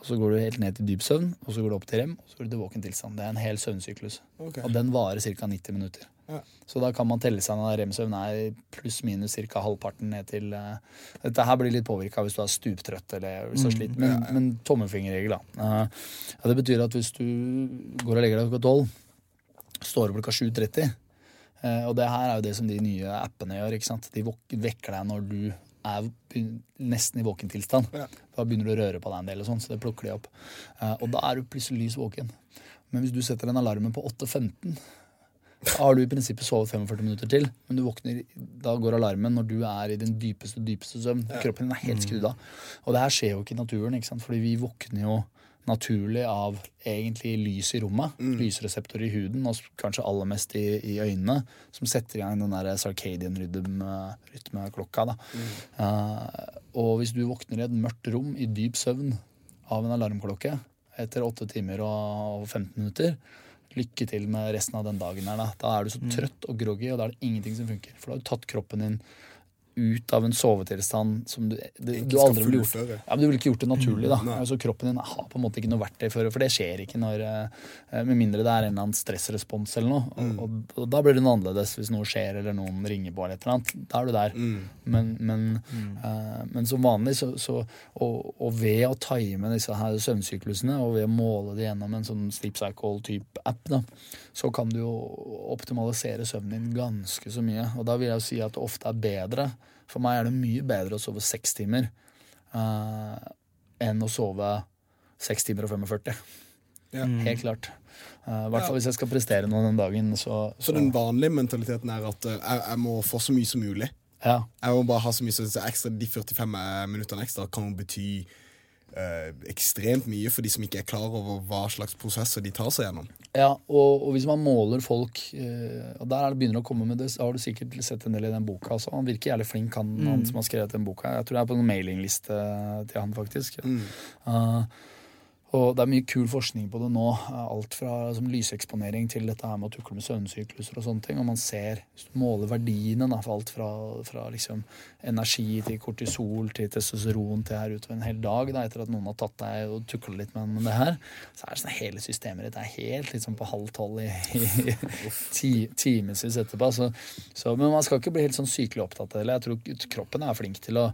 Og så går du helt ned til dyp søvn, og så går du opp til rem, og så går du til våken tilstand. Det er en hel søvnsyklus. Okay. Og den varer ca. 90 minutter. Ja. Så da kan man telle seg når rem-søvn er pluss-minus ca. halvparten ned til uh, Dette her blir litt påvirka hvis du er stuptrøtt eller så slitt, men, men tommelfingerregel, da. Uh, ja, det betyr at hvis du går og legger deg klokka tolv, står opp klokka 7.30 uh, Og det her er jo det som de nye appene gjør. ikke sant? De vekker deg når du er nesten i våken tilstand. Ja. Da begynner du å røre på deg en del, og sånn, så det plukker de opp. Eh, og da er du plutselig lys våken. Men hvis du setter den alarmen på 8.15 da har du i prinsippet sovet 45 minutter til, men du våkner, da går alarmen når du er i din dypeste dypeste søvn. Kroppen din er helt skrudd av. Og det her skjer jo ikke i naturen, ikke sant? fordi vi våkner jo naturlig av egentlig lys i rommet. Lysreseptorer i huden, og kanskje aller mest i, i øynene, som setter i gang den der sarcadian rytmeklokka. Mm. Uh, og hvis du våkner i et mørkt rom i dyp søvn av en alarmklokke etter 8 timer og 15 minutter, lykke til med resten av den dagen her. Da, da er du så trøtt og groggy, og da er det ingenting som funker. For da har du tatt kroppen din ut av en sovetilstand som du, det, du aldri ville gjort. Ja, men Du ville ikke gjort det naturlig. da. Altså Kroppen din har på en måte ikke noe verktøy for det, for det skjer ikke når eh, Med mindre det er en eller annen stressrespons eller noe. Og, og, og da blir det noe annerledes hvis noe skjer eller noen ringer på eller et eller annet. Da er du der. Men, men, eh, men som vanlig, så, så og, og ved å time disse her søvnsyklusene, og ved å måle det gjennom en sånn sleep cycle-type app, da, så kan du jo optimalisere søvnen din ganske så mye. Og da vil jeg jo si at det ofte er bedre. For meg er det mye bedre å sove seks timer uh, enn å sove seks timer og 45. Ja. Helt klart. Eh, I hvert fall hvis jeg skal prestere noe den dagen. Så, Så den vanlige mentaliteten er at eh, jeg, jeg må få så mye som mulig. ja. Jeg må bare ha så mye som så ekstra, De 45 minuttene ekstra kan jo bety eh, ekstremt mye for de som ikke er klar over hva slags prosesser de tar seg gjennom. Ja, og, og hvis man måler folk eh, Og der er det begynner å komme med det, har du sikkert sett en del i den boka. Altså. Han virker jævlig flink, han, han som har skrevet den boka. Jeg tror jeg er på en mailingliste til han, faktisk. Eh, og det er mye kul forskning på det nå. Alt fra liksom, lyseksponering til dette her med å tukle med søvnsykluser og sånne ting. Og man ser, hvis du måler verdiene da, for alt fra, fra liksom, energi til kortisol til testosteron til her utover en hel dag, da, etter at noen har tatt deg og tukla litt med, det her, så er det sånn hele systemet ditt er helt liksom, på halv tolv i, i ti, timevis etterpå. Så, så, men man skal ikke bli helt sånn sykelig opptatt av det. Jeg tror kroppen er flink til å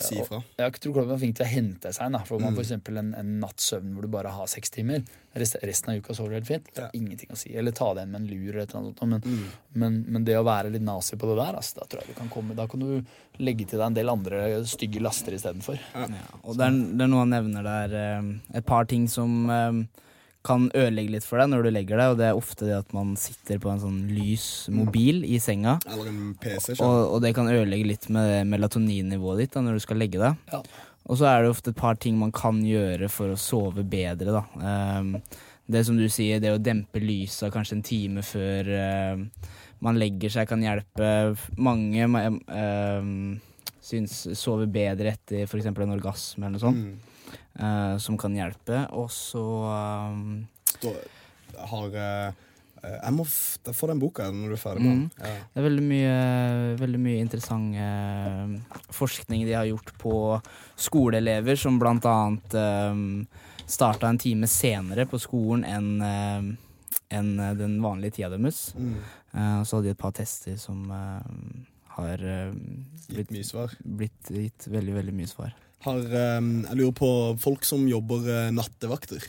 Si ifra. jeg tror kroppen er flink til å hente seg da. Får man for eksempel en, en natts søvn hvor du bare har seks timer, rest, resten av uka sover du helt fint, er ingenting å si. Eller ta det igjen med en lur eller et eller annet. sånt. Men, men, men det å være litt nazi på det der, altså, da tror jeg du kan komme Da kan du legge til deg en del andre stygge laster istedenfor. Ja, og det er, det er noe han nevner der, eh, et par ting som eh, kan ødelegge litt for deg når du legger deg, og det er ofte det at man sitter på en sånn lys mobil i senga, Eller en PC. og, og det kan ødelegge litt med melatoninnivået ditt da, når du skal legge deg. Ja. Og så er det ofte et par ting man kan gjøre for å sove bedre, da. Ehm, det som du sier, det å dempe lyset kanskje en time før eh, man legger seg, kan hjelpe. Mange Uh, syns sover bedre etter f.eks. en orgasme eller noe sånt, Mm. Eh, som kan hjelpe. Og så um, Da har eh, Jeg må f da få den boka når du er ferdig med den. Ja. Det er veldig mye, veldig mye interessant uh, forskning de har gjort på skoleelever, som blant annet um, starta en time senere på skolen enn eh, enn den vanlige tida deres. Mm. Uh, så hadde de et par tester som uh, har eh, Gitt mye svar. blitt gitt veldig, veldig mye svar. Har, eh, jeg lurer på folk som jobber eh, nattevakter.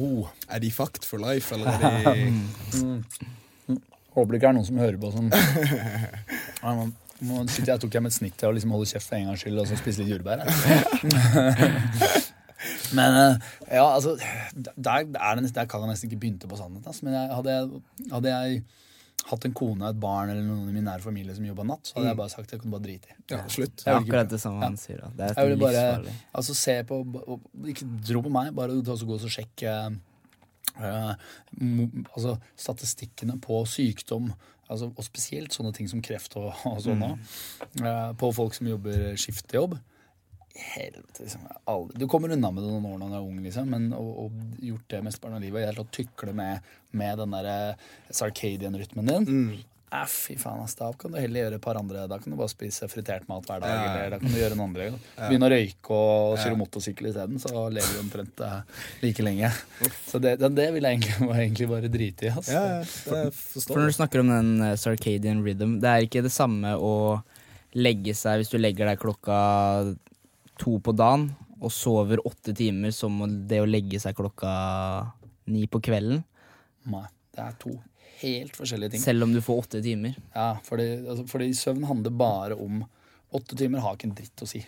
Oh. Er de fucked for life, eller er de (laughs) Håper det ikke er noen som hører på sånn (laughs) nå- sitter jeg tok jeg med et snitt til å liksom holde kjeft for en gangs skyld og så spise litt jordbær. (laughs) Men eh, ja, altså Der, der, der kan jeg nesten ikke begynne på sannheten. Altså. Men jeg, hadde, jeg, hadde jeg hatt en kone, et barn eller noen i min nære familie som jobba natt, så hadde jeg bare sagt at jeg kunne bare drite i. Ja, slutt. Det er akkurat det samme han sier. Da. Det er Jeg bare altså, se på og Ikke tro på meg, bare ta gå og sjekke eh, altså, statistikkene på sykdom. Altså, og spesielt sånne ting som kreft og, og sånn Mm. eh, på folk som jobber skiftjobb. Helvete, liksom. Aldri, du kommer unna med det noen år når du er ung, liksom, men å, gjort det mesteparten av livet, og helt å tykle med, med den der sarcadian-rytmen din Mm. Eh, fy faen, ass, Da kan du heller gjøre et par andre Da kan du bare spise fritert mat hver dag. Ja. Eller da kan du gjøre noen andre (laughs) Begynne å røyke og kjøre motorsykkel isteden, så lever du omtrent eh, like lenge. Så det, det, det vil jeg egentlig, egentlig bare drite i. ass. Ja, ja, det For når du snakker om den eh, circadian rhythm, det er ikke det samme å legge seg hvis du legger deg klokka to på dagen og sover åtte timer, som det å legge seg klokka ni på kvelden. Nei, det er to helt forskjellige ting. Selv om du får åtte timer. Ja, fordi, altså, fordi søvn handler bare om Åtte timer har ikke en dritt å si.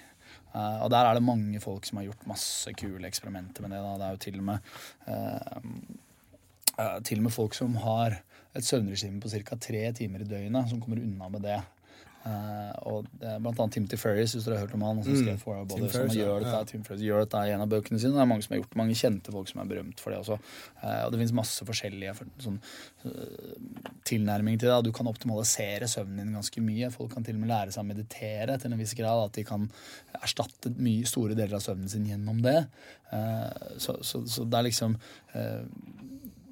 Uh, og der er det mange folk som har gjort masse kule eksperimenter med det. Da. Det er jo til og med uh, Til og med folk som har et søvnregime på ca. tre timer i døgnet, som kommer unna med det. Eh, og det er blant annet Timothy Ferris, hvis dere har hørt om han. Som skrev For Our Body, som gjør dette, Ja. Tim Ferriss gjør dette i en av bøkene sine. Det er mange som har gjort mange kjente folk som er berømt for det også. Uh, og det finnes masse forskjellige for, sånn, tilnærminger til det. Du kan optimalisere søvnen din ganske mye. Folk kan til og med lære seg å meditere til en viss grad. At de kan erstatte mye, store deler av søvnen sin gjennom det. Eh, Så, så, så det er liksom eh,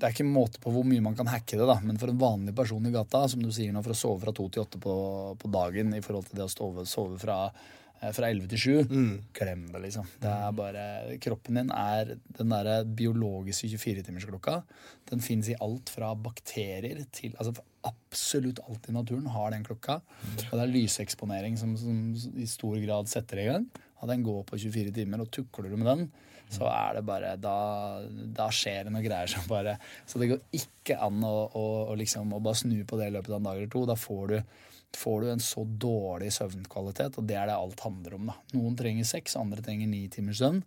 Det er ikke måte på hvor mye man kan hacke det, da. Men for en vanlig person i gata, som du sier nå, for å sove fra to til åtte på, på dagen i forhold til det å sove, sove fra eh, fra 11 til 7, glem det, liksom. Det er bare, kroppen din er den der biologiske 24-timersklokka. Den fins i alt fra bakterier til altså Absolutt alt i naturen har den klokka. Og det er lyseksponering som, som i stor grad setter i gang. Og den går på 24 timer, og tukler du med den, så er det bare Da, da skjer det noe greier som bare Så det går ikke an å, å, å liksom å bare snu på det i løpet av en dag eller to. Da får du får du en så dårlig søvnkvalitet, og det er det alt handler om. da. Noen trenger seks, andre trenger ni timers søvn,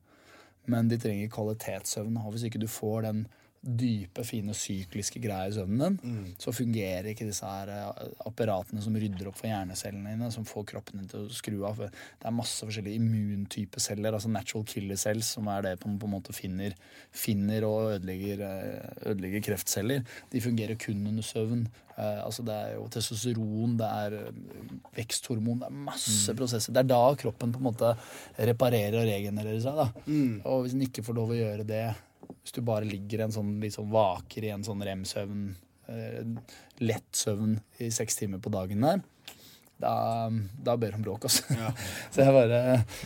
men de trenger kvalitetssøvn. Og hvis ikke du får den dype, fine sykliske greier i søvnen din, så fungerer ikke disse her eh, apparatene som rydder opp for hjernecellene dine, som får kroppen din til å skru av. Det er masse forskjellige immuntype celler, altså natural killer cells, som er det man på en måte finner, finner og ødelegger, eh, ødelegger kreftceller. De fungerer kun under søvn. Eh, altså det er jo testosteron, det er veksthormon, det er masse prosesser. Det er da kroppen på en måte reparerer og regenererer seg. da. Og hvis den ikke får lov å gjøre det, hvis du bare ligger en sånn, sånn vaker i en sånn rem-søvn, eh, lett søvn i seks timer på dagen der, da, da ber om bråk, altså. (laughs) Så jeg bare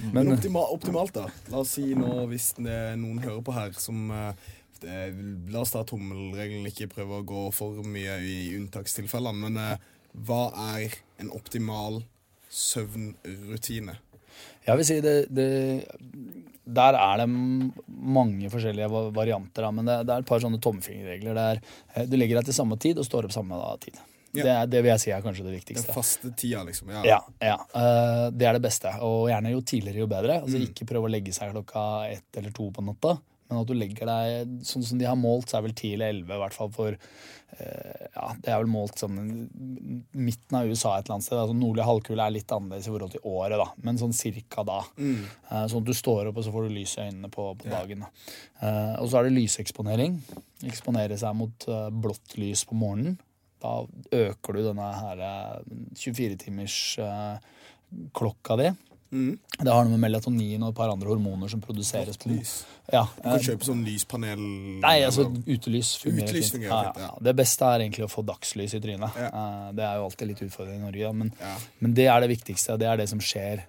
Men Men optima, optimalt, da. La oss si nå, hvis det er noen hører på her som eh, det, La oss ta tommelregelen, ikke prøve å gå for mye i unntakstilfellene. Men eh, hva er en optimal søvnrutine? Jeg vil si det, det Der er det mange forskjellige varianter, men det, det er et par sånne tommefingerregler. Det er, eh, du legger deg til samme tid og står opp samme tid. Ja. Det, er, det vil jeg si er kanskje det Den viktigste. faste tida, liksom. Ja. Ja, ja. Uh, det er det beste. Og gjerne jo tidligere, jo bedre. Altså Ikke prøve å legge seg klokka ett eller to på natta. Men at du legger deg sånn som de har målt, så er vel 10 eller elleve, i hvert fall for eh, Ja, det er vel målt sånn midten av USA et eller annet sted. Altså Nordlig halvkule er litt annerledes i forhold til året, da. Men sånn cirka da. Eh, sånn at du står opp, og så får du lys i øynene på, på dagen. Da. Eh, og så er det lyseksponering. Eksponere seg mot blått lys på morgenen. Da øker du denne her 24-timers klokka di. Det har noe med melatonin og et par andre hormoner som produseres. på. Ja, Du kan eh, kjøpe sånn lyspanel Nei, altså utelys fungerer Utelys fungerer Ja, fint, ja. Det beste er egentlig å få dagslys i trynet. Eh, Det er jo alltid litt utfordrende i Norge. Men, men det er det viktigste. Det er det som skjer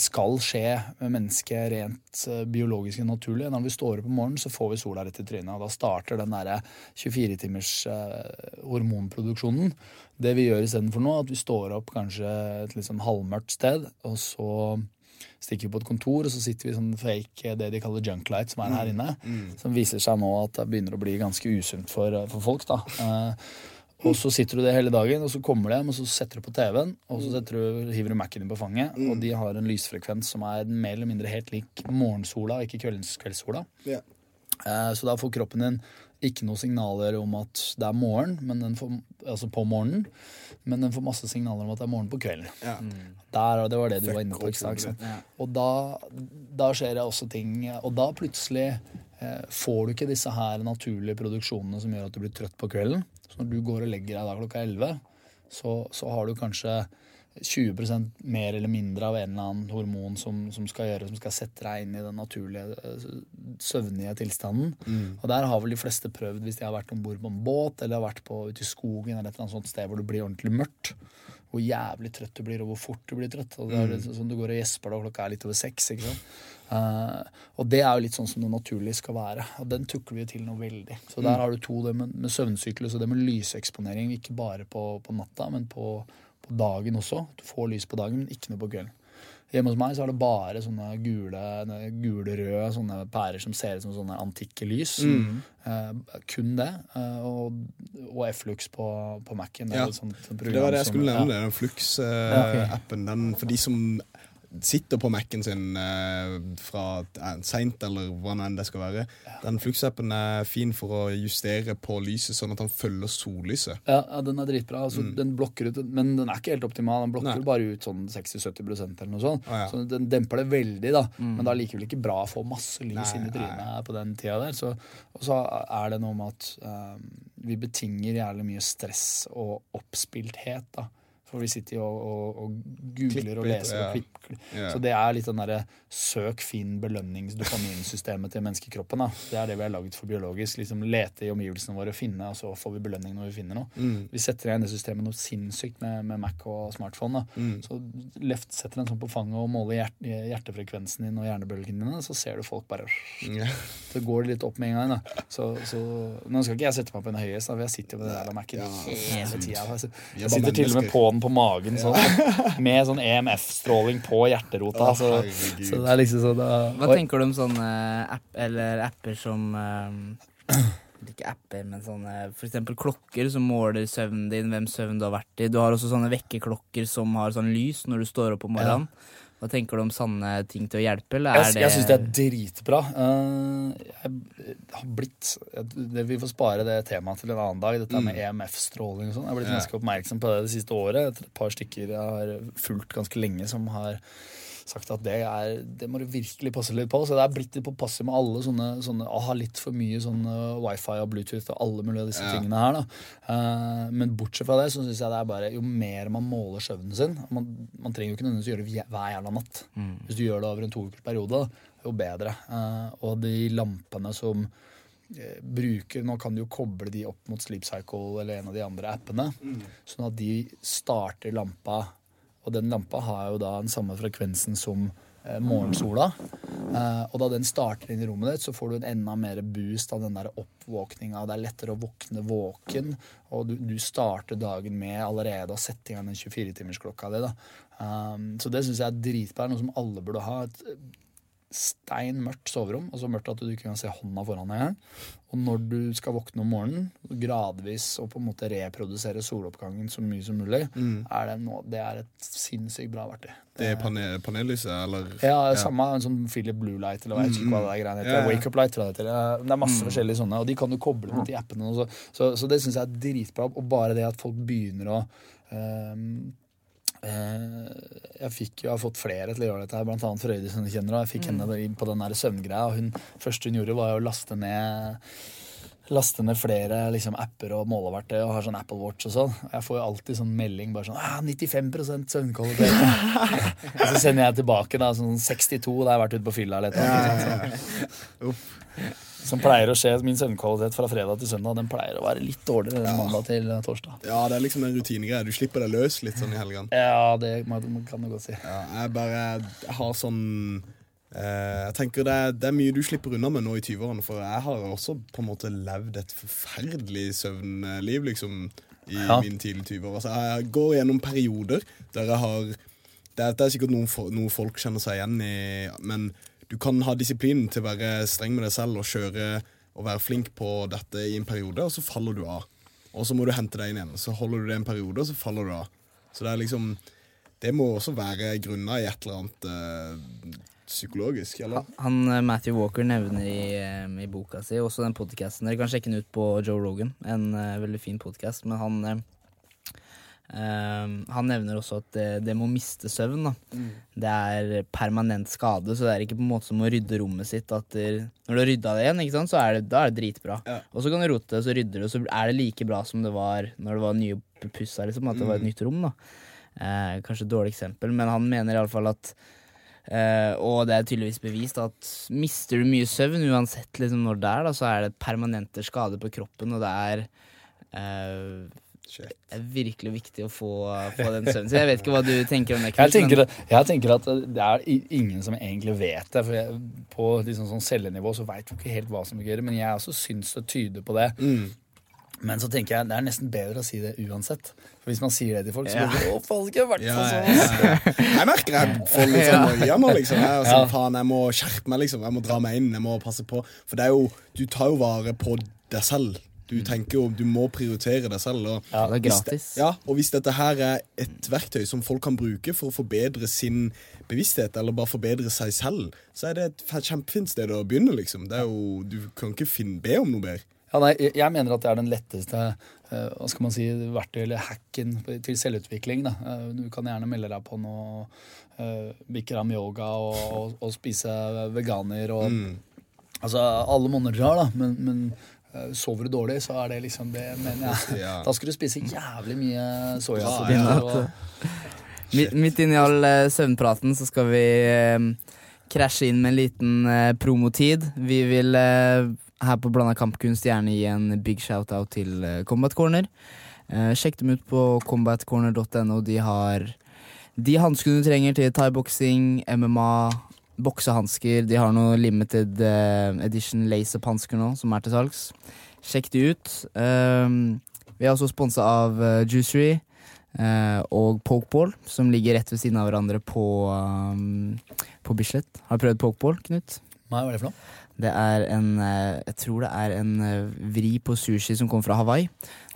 skal skje med mennesket rent eh, biologisk og naturlig. Når vi står opp om morgenen, så får vi sola rett i trynet. Og da starter den 24-timers eh, hormonproduksjonen. Det vi gjør istedenfor nå, at vi står opp kanskje et litt sånn halvmørkt sted, og så stikker vi på et kontor, og så sitter vi i sånn fake det de kaller junk light, som er her inne. Som viser seg nå at det begynner å bli ganske usunt for, for folk. da. Og så sitter du det hele dagen, og så kommer du hjem, og så setter du på TV-en, og så du, hiver du Mac-en din på fanget, og de har en lysfrekvens som er mer eller mindre helt lik morgensola, ikke kvelds, kveldssola. Yeah. Eh, Så da får kroppen din ikke noen signaler om at det er morgen, men den får, altså på morgenen, men den får masse signaler om at det er morgen på kvelden. Ja. Der, det var det du var inne på. ikke sant? Og da, da skjer det også ting Og da plutselig eh, får du ikke disse her naturlige produksjonene som gjør at du blir trøtt på kvelden. Så når du går og legger deg da klokka 11, så, så har du kanskje 20% mer eller mindre av en eller annen hormon som, som skal gjøre, som skal sette deg inn i den naturlige eh, søvnige tilstanden. Og der har vel de fleste prøvd hvis de har vært om bord på en båt eller har vært på, ute i skogen eller et eller annet sånt sted hvor det blir ordentlig mørkt. Hvor jævlig trøtt du blir, og hvor fort du blir trøtt. Og det er sånn Du går og gjesper da klokka er litt over seks. ikke sant? Eh, og det er jo litt sånn som det naturlig skal være. Og den tukler vi til noe veldig. Så der har du to, det med, med søvnsyklus og det med lyseksponering. Ikke bare på, på natta, men på, på dagen også. Du får lys på dagen, men ikke noe på kvelden. Hjemme hos meg så er det bare sånne gule, gule-røde sånne pærer som ser ut som sånne antikke lys. Eh, kun det. Uh, og og F-Lux på, på Mac-en. Det, Ja. Det, sånt sånt program var det jeg skulle ja. nevne, den Flux-appen. Den For de som sitter på Mac-en sin eh, fra eh, seint, eller hva nå enn det skal være. Den Flux-appen er fin for å justere på lyset, sånn at han følger sollyset. Ja, ja, den er dritbra. Altså, Den blokker ut, Men den er ikke helt optimal. Den blokker Mm. Nei. bare ut sånn 60-70 eller noe sånt. Ah, ja. Så den demper det veldig, da. Men det er likevel ikke bra å få masse lys Nei, inn i trynet på den tida der. Så, og så er det noe med at um, vi betinger jævlig mye stress og oppspilthet, da. For vi sitter jo og, og, og googler og leser ja. og klipper. Ja. Så det er litt den derre søk, finn, belønnings-dopaminsystemet til menneskekroppen. da. Det er det vi er laget for biologisk. liksom Lete i omgivelsene våre, finne, og så får vi belønning når vi finner noe. Mm. Vi setter igjen det systemet noe sinnssykt med, med Mac og smartphone. Mm. Så left setter en sånn på fanget og måler hjert, hjertefrekvensen din og hjernebølgene dine, så ser du folk bare Ja. Så går det litt opp med en gang. da. Så, så, Nå skal ikke jeg sette meg på en høyest, for jeg sitter jo med den der Mac-en hele tida. Jeg sitter til og med på den på magen sånn, med sånn EMF-stråling på hjerterota. Så, så det er liksom sånn uh, Hva Oi. tenker du om sånne app, eller apper som uh, Ikke apper, men sånne for eksempel klokker som måler søvnen din, hvem søvn du har vært i. Du har også sånne vekkerklokker som har sånn lys når du står opp om morgenen. Hva tenker du om sånne ting til å hjelpe, eller er Jeg, jeg syns det er dritbra. Eh, jeg har blitt Vi får spare det temaet til en annen dag. Dette med EMF-stråling og sånn. Jeg har blitt ganske oppmerksom på det det siste året. Et par stykker jeg har fulgt ganske lenge, som har sagt at det, er, det må du virkelig passe litt på. Så det er blitt litt påpasselig med alle sånne, sånne Å ha litt for mye sånn eh, wifi og Bluetooth og alle mulige av disse Ja. tingene her. da. Eh, men bortsett fra det så syns jeg det er bare jo mer man måler søvnen sin Man, man trenger jo ikke nødvendigvis gjøre det hver- jævla natt. Hvis du gjør det over en to ukers periode, jo bedre. Eh, og de lampene som bruker Nå kan du jo koble de opp mot Sleep Cycle eller en av de andre appene, sånn at de starter lampa Og den lampa har jo da den samme frekvensen som eh, morgensola. Eh, og da den starter inn i rommet ditt, så får du en enda mer boost av den der oppvåkninga. Det er lettere å våkne våken, og du, du starter dagen med allerede å sette i gang den 24-timersklokka di. da. Um, så det syns jeg er dritbra. Noe som alle burde ha. Et stein mørkt soverom. Altså mørkt at du ikke kan se hånda foran deg. Og når du skal våkne om morgenen, gradvis og på en måte reprodusere soloppgangen så mye som mulig, er det, nå, det er et sinnssykt bra verktøy. Det er panel, panellyset, eller Ja, samme en sånn Philip Blue Light, eller hva jeg ikke hva det er greiene heter. Ja, ja. Wake Up Light, tror jeg det heter. Det er masse forskjellige sånne, og de kan du koble mot de appene. Så, så, så det syns jeg er dritbra. Og bare det at folk begynner å eh, jeg fikk jo, jeg har fått flere til å gjøre dette, her, annet Frøydis, som du kjenner. Jeg fikk henne på den søvngreia. Hun første hun gjorde, var å laste ned Laste ned flere liksom, apper og måleverktøy og har sånn Apple Watch og sånn. Jeg får jo alltid sånn melding bare sånn ah, 95% søvnkvalitet. (laughs) og så sender jeg tilbake da sånn 62, da har jeg vært ute på fylla eller Ja, ja, annet. Som pleier å skje. Min søvnkvalitet fra fredag til søndag Den pleier å være litt dårligere enn mandag til eh, torsdag. Ja, det er liksom en rutinegreie. Du slipper deg løs litt sånn i helgene. Ja, det kan du godt si. Ja, jeg bare jeg har sånn eh, Jeg tenker det er, det er mye du slipper unna med nå i 20-årene, for jeg har også på en måte levd et forferdelig søvnliv, liksom, i Ja. mine tidlige 20-år. Altså, jeg går gjennom perioder der jeg har Det er, det er sikkert noe folk kjenner seg igjen i, men du kan ha disiplinen til å være streng med deg selv og kjøre og være flink på dette i en periode, og så faller du av. og så må du hente deg inn igjen. Så holder du det en periode, og så faller du av. Så det er liksom Det må også være grunna i et eller annet øh, psykologisk, eller? Han eh, Matthew Walker nevner i, eh, i boka si, også den podkasten Dere kan sjekke den ut på Joe Rogan, en øh, veldig fin podkast. Men han eh, eh, Han nevner også at det, det med å miste søvn, da, det er permanent skade. Så det er ikke på en måte som å rydde rommet sitt. At det, når du har rydda det igjen, ikke sant, så er det, da er det dritbra. Ja. Og så kan du rote, så rydder du, så er det like bra som det var når det var nyoppussa, liksom. At det var et nytt rom, da. Eh, kanskje et dårlig eksempel, men han mener iallfall at Uh, og det er tydeligvis bevist at mister du mye søvn, uansett liksom når det er, da, så er det permanente skader på kroppen, og det er eh, Shit. det er virkelig viktig å få, få den søvnen. Så jeg vet ikke hva du tenker om det. Jeg tenker, men- jeg tenker at det er ingen som egentlig vet det. For jeg, på liksom sånn cellenivå så veit du ikke helt hva som fungerer, men jeg også syns det tyder på det. Men så tenker jeg det er nesten bedre å si det uansett. For hvis man sier det til folk, så Ja. blir det å, falske, i hvert Ja, sånn. ja, ja. Jeg merker jeg får litt sånn noia nå, liksom. Jeg, sånn, faen, jeg må skjerpe meg, liksom. Jeg må dra meg inn, jeg må passe på. For det er jo Du tar jo vare på deg selv. Du tenker jo, du må prioritere deg selv. Og Ja, det er hvis gratis. ja, og hvis dette her er et verktøy som folk kan bruke for å forbedre sin bevissthet, eller bare forbedre seg selv, så er det et kjempefint sted å begynne, liksom. Det er jo, du kan ikke finne, be om noe bedre. Ja, nei, jeg- mener at det er den letteste eh, hva skal man si, verktøy eller hacken til selvutvikling. Da. Eh, du kan gjerne melde deg på noe uh, Bikram yoga og, og, og spise veganer og Altså alle monner drar, da, men, men eh, sover du dårlig, så er det liksom det, mener jeg. (laughs) Ja. Da skal du spise jævlig mye Ja, ja, og- (laughs) Midt, midt inni all eh, søvnpraten så skal vi eh, krasje inn med en liten eh, promotid. Vi vil eh, her på Blanda kampkunst gjerne gi en big shout-out til eh, Combat Corner. Eh, sjekk dem ut på combatcorner.no. De har de hanskene du trenger til thaiboksing, MMA, boksehansker. De har noe limited eh, edition lace-up-hansker nå som er til salgs. Sjekk de ut. Um, vi er også sponsa av uh, Juicery eh, og Pokeball, som ligger rett ved siden av hverandre på, um, på Bislett. Har du prøvd Pokeball, Knut? Nei, hva er det for noe? Det er en eh, Jeg tror det er en eh, vri på sushi som kommer fra Hawaii.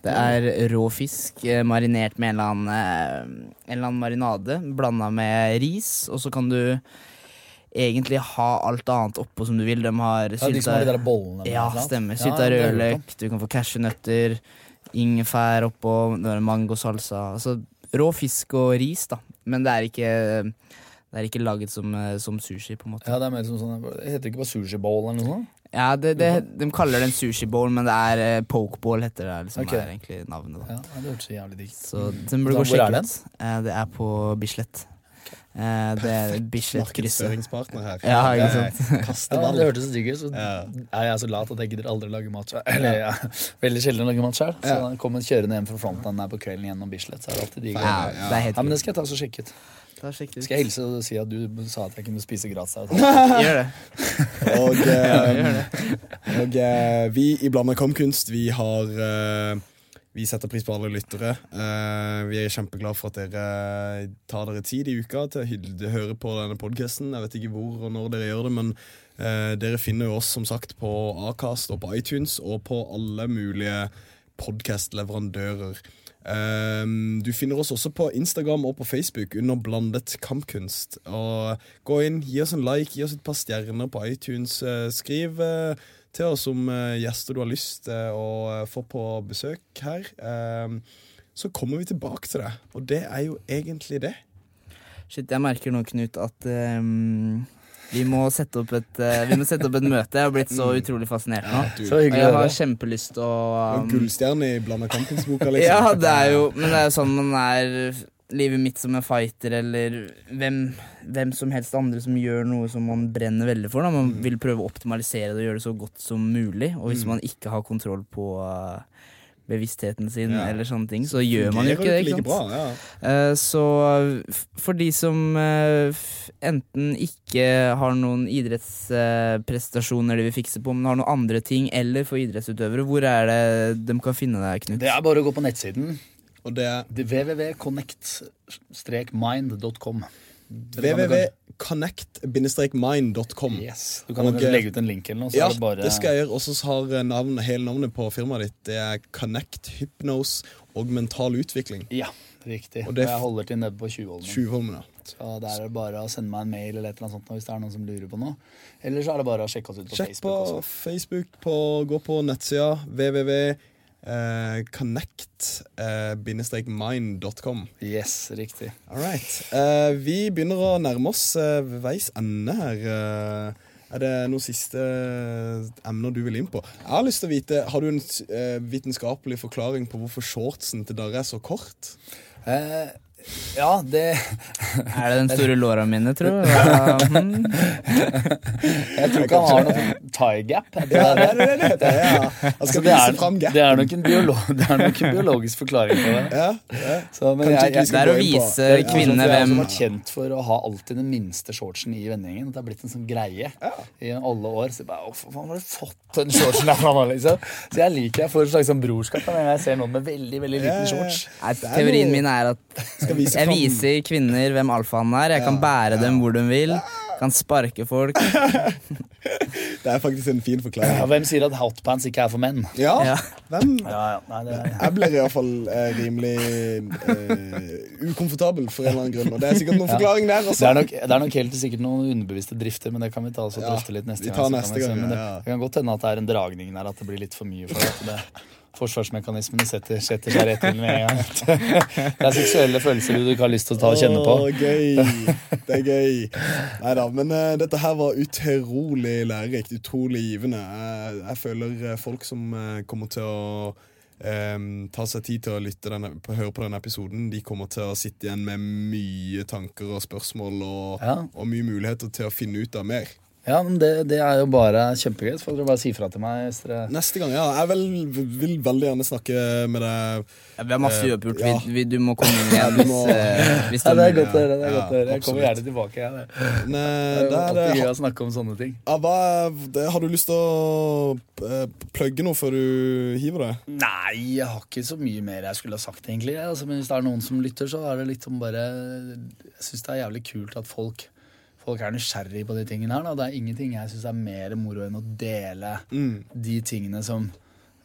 Det er rå fisk eh, marinert med en eller annen, eh, en eller annen marinade blanda med ris, og så kan du egentlig ha alt annet oppå som du vil. De har Ja, de som har de der bollene. ja, stemmer. Ja, Sylta om. rødløk, du kan få cashewnøtter, ingefær oppå, mangosalsa. Altså rå fisk og ris, da. Men det er ikke, det er ikke laget som, eh, som sushi, på en måte. Ja, det er mer som sånn Det heter ikke bare sushi bowl eller noe sånt? Ja, det, det, De kaller det en sushi bowl, men det er uh, poke bowl heter det. Liksom, okay. er egentlig navnet da. Ja, ja, det hørtes jævlig digg gå og hvor er det? ut. Eh, det er på Bislett. Eh, det er. Markedsføringspartner her. Ja, Ja, det hørtes digg ut. Så Ja. er så lat at jeg gidder aldri lage mat selv. Eller ja, (laughs) veldig sjelden lage mat sjøl. Så Ja. kommer kjørende hjem fra fronten her på kvelden gjennom Bislett. Så er det alltid digg. Ja, men det skal jeg ta og sjekke ut. Skal jeg hilse og si at du sa at jeg kunne spise gratis? (laughs) Gjør det. (laughs) Og, Ja, gjør det. og uh, vi i Blanda komkunst, vi har eh, Vi setter pris på alle lyttere. Eh, vi er kjempeglade for at dere tar dere tid i uka til å høre på denne podkasten. Jeg vet ikke hvor og når dere gjør det, men eh, dere finner jo oss som sagt på Acast og på iTunes og på alle mulige podkastleverandører. Um, du finner oss også på Instagram og på Facebook under Blandet kampkunst. Og Gå inn, gi oss en like, gi oss et par stjerner på iTunes. Uh, skriv eh, til oss om eh, gjester du har lyst til å eh, få på besøk her. Um, så kommer vi tilbake til det. Og det er jo egentlig det. Shit, jeg merker nå, Knut, at um, vi, må sette opp et, eh, vi må sette opp et møte. Jeg har blitt så utrolig fascinert nå. Du, Så Og jeg har kjempelyst å um, Gullstjerne i Blanda kampkunstboka, liksom. Ja, det er jo Men det er jo sånn man er livet mitt som en fighter, eller hvem, hvem som helst andre som gjør noe som man brenner veldig for. Da. Man vil prøve å optimalisere det og gjøre det så godt som mulig. Og hvis man ikke har kontroll på uh, bevisstheten sin, Ja. eller sånne ting, så gjør man jo ikke det. Ikke sant? bra, ja. Eh, Så for de som eh, enten ikke har noen idrettsprestasjoner de vil fikse på, men har noen andre ting, eller for idrettsutøvere, hvor er det de kan finne deg, Knut? Det er bare å gå på nettsiden. Og det er www.connect-mind.com. www.connect-mind.com. Yes. Du kan Og, eh, legge ut en link eller noe, så Ja, det bare det skal jeg gjøre. Og så har eh, navn, hele navnet på firmaet ditt Det er Connect Hypnose og Mental Utvikling. Ja, riktig. Og det- jeg holder til nede på Tjuvholmen. Så der er det bare å sende meg en mail eller et eller annet sånt hvis det er noen som lurer på noe. Eller så er det bare å sjekke oss ut på Sjekk på Facebook også. Facebook, på, gå på nettsida www. Eh, connect-mind.com. Yes, riktig. All right. Eh, vi begynner å nærme oss eh, veis ende her. Eh, er det noen siste emner du vil inn på? Jeg Har lyst til å vite, har du en eh, vitenskapelig forklaring på hvorfor shortsen til Darre er så kort? Eh, ja, det (laughs) Er det den store låra mine, tro? (laughs) Ja, hmm. Jeg tror ikke han har noe tie gap. Det er, det er det det. Ja. Altså, det, er, det, er nok en (laughs) er biologisk forklaring på det. Ja, ja. Så, men jeg, jeg, Det er å vise Ja, hvem jeg har kjent for å ha alltid den minste shortsen i vennegjengen. Det har blitt en sånn greie i alle år. Så jeg bare, faen, har du fått den shortsen derfra nå, liksom? Så jeg liker jeg får et slags sånn brorskap når jeg ser noen med veldig veldig liten ja, ja. shorts. Er Teorien min er at vise jeg viser kvinner hvem alfaen er. Jeg kan bære dem hvor de vil. Kan sparke folk. (laughs) Det er faktisk en fin Ja, forklaring. hvem sier at hotpants ikke er for menn? Ja, Ja. hvem Ja, ja, nei, det er... Jeg blir iallfall eh, rimelig eh, ukomfortabel for en eller annen grunn. Og det er sikkert noen Ja. forklaring der. Det er, nok, det er nok helt sikkert noen underbevisste drifter, men det kan vi ta oss og Ja, drøfte litt neste vi gang. neste vi se. gang, Men det, ja, ja. det kan godt hende at det er en dragning der, at det blir litt for mye for at det Forsvarsmekanismene setter, setter seg rett inn med en gang. (laughs) Det er seksuelle følelser du ikke har lyst til å ta og kjenne på. Åh, gøy. (laughs) Det er gøy. Nei da, men uh, dette her var utrolig lærerikt. Utrolig givende. Jeg, jeg føler eh, folk som uh, kommer til å um, ta seg tid til å denne, på, høre på denne episoden, de kommer til å sitte igjen med mye tanker og spørsmål og, Ja. og mye muligheter til å finne ut av mer. Ja, men det, det er jo bare kjempegøy. Så får dere bare si fra til meg hvis dere Neste gang, ja. Jeg vil, vil veldig gjerne snakke med deg. Ja, vi har masse Eh, uoppgjort. ja. Vi, vi, du må komme inn (laughs) igjen du hvis, må- eh, hvis Ja, det det er godt å høre. det er Ja, godt å høre. Jeg kommer gjerne tilbake. Jeg. Det Men, jo da er alltid gøy å snakke om sånne ting. ja, hva, det, har du lyst til å eh, plugge noe før du hiver deg? Nei, jeg har ikke så mye mer jeg skulle ha sagt, egentlig. Altså, men hvis det er noen som lytter, så er det litt som bare Jeg syns det er jævlig kult at folk Folk er nysgjerrig på de tingene her. Da. Det er ingenting jeg syns er mer moro enn å dele de tingene som,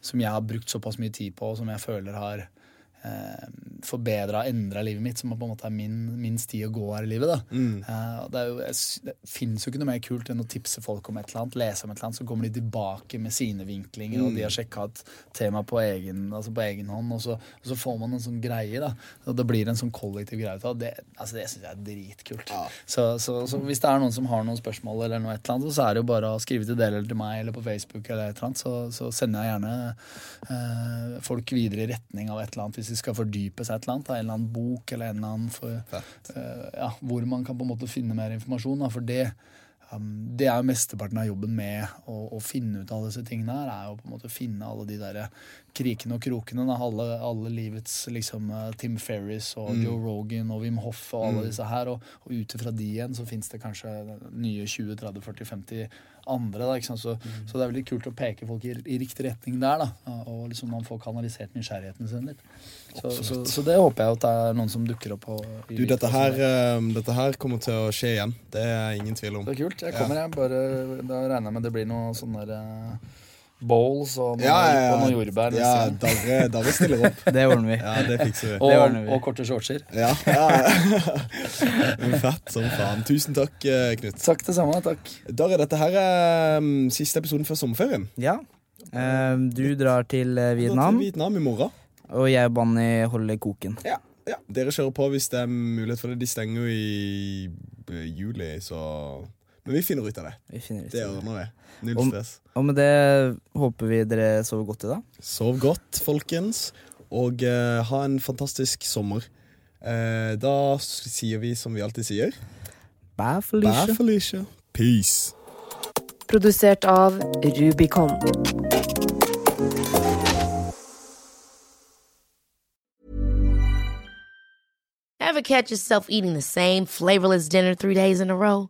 som jeg har brukt såpass mye tid på, og som jeg føler har eh, forbedra endra livet mitt, som på en måte er min, min sti å gå her i livet. Da. Eh, og det, jo, jeg, det fins jo ikke noe mer kult enn å tipse folk om et eller annet, lese om et eller annet, så kommer de tilbake med sine vinklinger, og de har sjekka et tema på egen, altså på egen hånd, og så, og så får man en sånn greie. da, og Det blir en sånn kollektiv greie. av Det, altså det syns jeg er dritkult. Så, så, så hvis det er noen som har noen spørsmål, eller noe et eller annet, så er det jo bare å skrive til dere eller til meg eller på Facebook, eller et eller annet, så, så sender jeg gjerne eh, folk videre i retning av et eller annet hvis de skal fordype seg et eller annet. Da, en eller annen bok eller en eller annen for, uh, ja, hvor man kan på en måte finne mer informasjon. Da, for det, um, det er jo mesteparten av jobben med å, å finne ut alle disse tingene her, er jo på en måte å finne alle de der krikene og krokene. Da, alle, alle livets liksom eh, Tim Ferris og Joe Rogan og Wim Hoff og alle disse her. Og, og ut ifra de igjen så fins det kanskje nye 20, 30, 40, 50 andre. Da, ikke sant? Så, så det er veldig kult å peke folk i, i riktig retning der. Da, og liksom man får kanalisert nysgjerrigheten sin litt. Så, så, så det håper jeg at det er noen som dukker opp Og, Du, dette her, eh, dette her kommer til å skje igjen. Det er ingen tvil om. Det er kult. Jeg kommer, jeg. Bare, da regner jeg med det blir noe sånn der eh, bowls og noen, Ja, ja, ja. og noen jordbær. Ja, neste gang. Darre, Darre stiller opp. (laughs) Det ordner vi. Ja, det fikser vi. og, det ordner vi. og korte shortser. Ja, ja. (laughs) Fett som faen. Tusen takk, eh, Knut. Takk det samme. Takk. Darre, dette her er mm, siste episoden før sommerferien. Ja. Eh, du drar til eh, Gå Vietnam, Til Vietnam i morgen. og jeg og Banni holder koken. Ja, ja. Dere kjører på hvis det er mulighet for det. De stenger jo i eh, juli, så Men vi finner ut av det. Vi finner ut Det ordner vi. Null Om- stress. Og med det håper vi dere sover godt i dag. Sov godt, folkens, og eh, ha en fantastisk sommer. Eh, da sier vi som vi alltid sier Bye, Felicia. Bye, Felicia. Peace. Produsert av Rubicon. Ever catch yourself eating the same flavorless dinner three days in a row?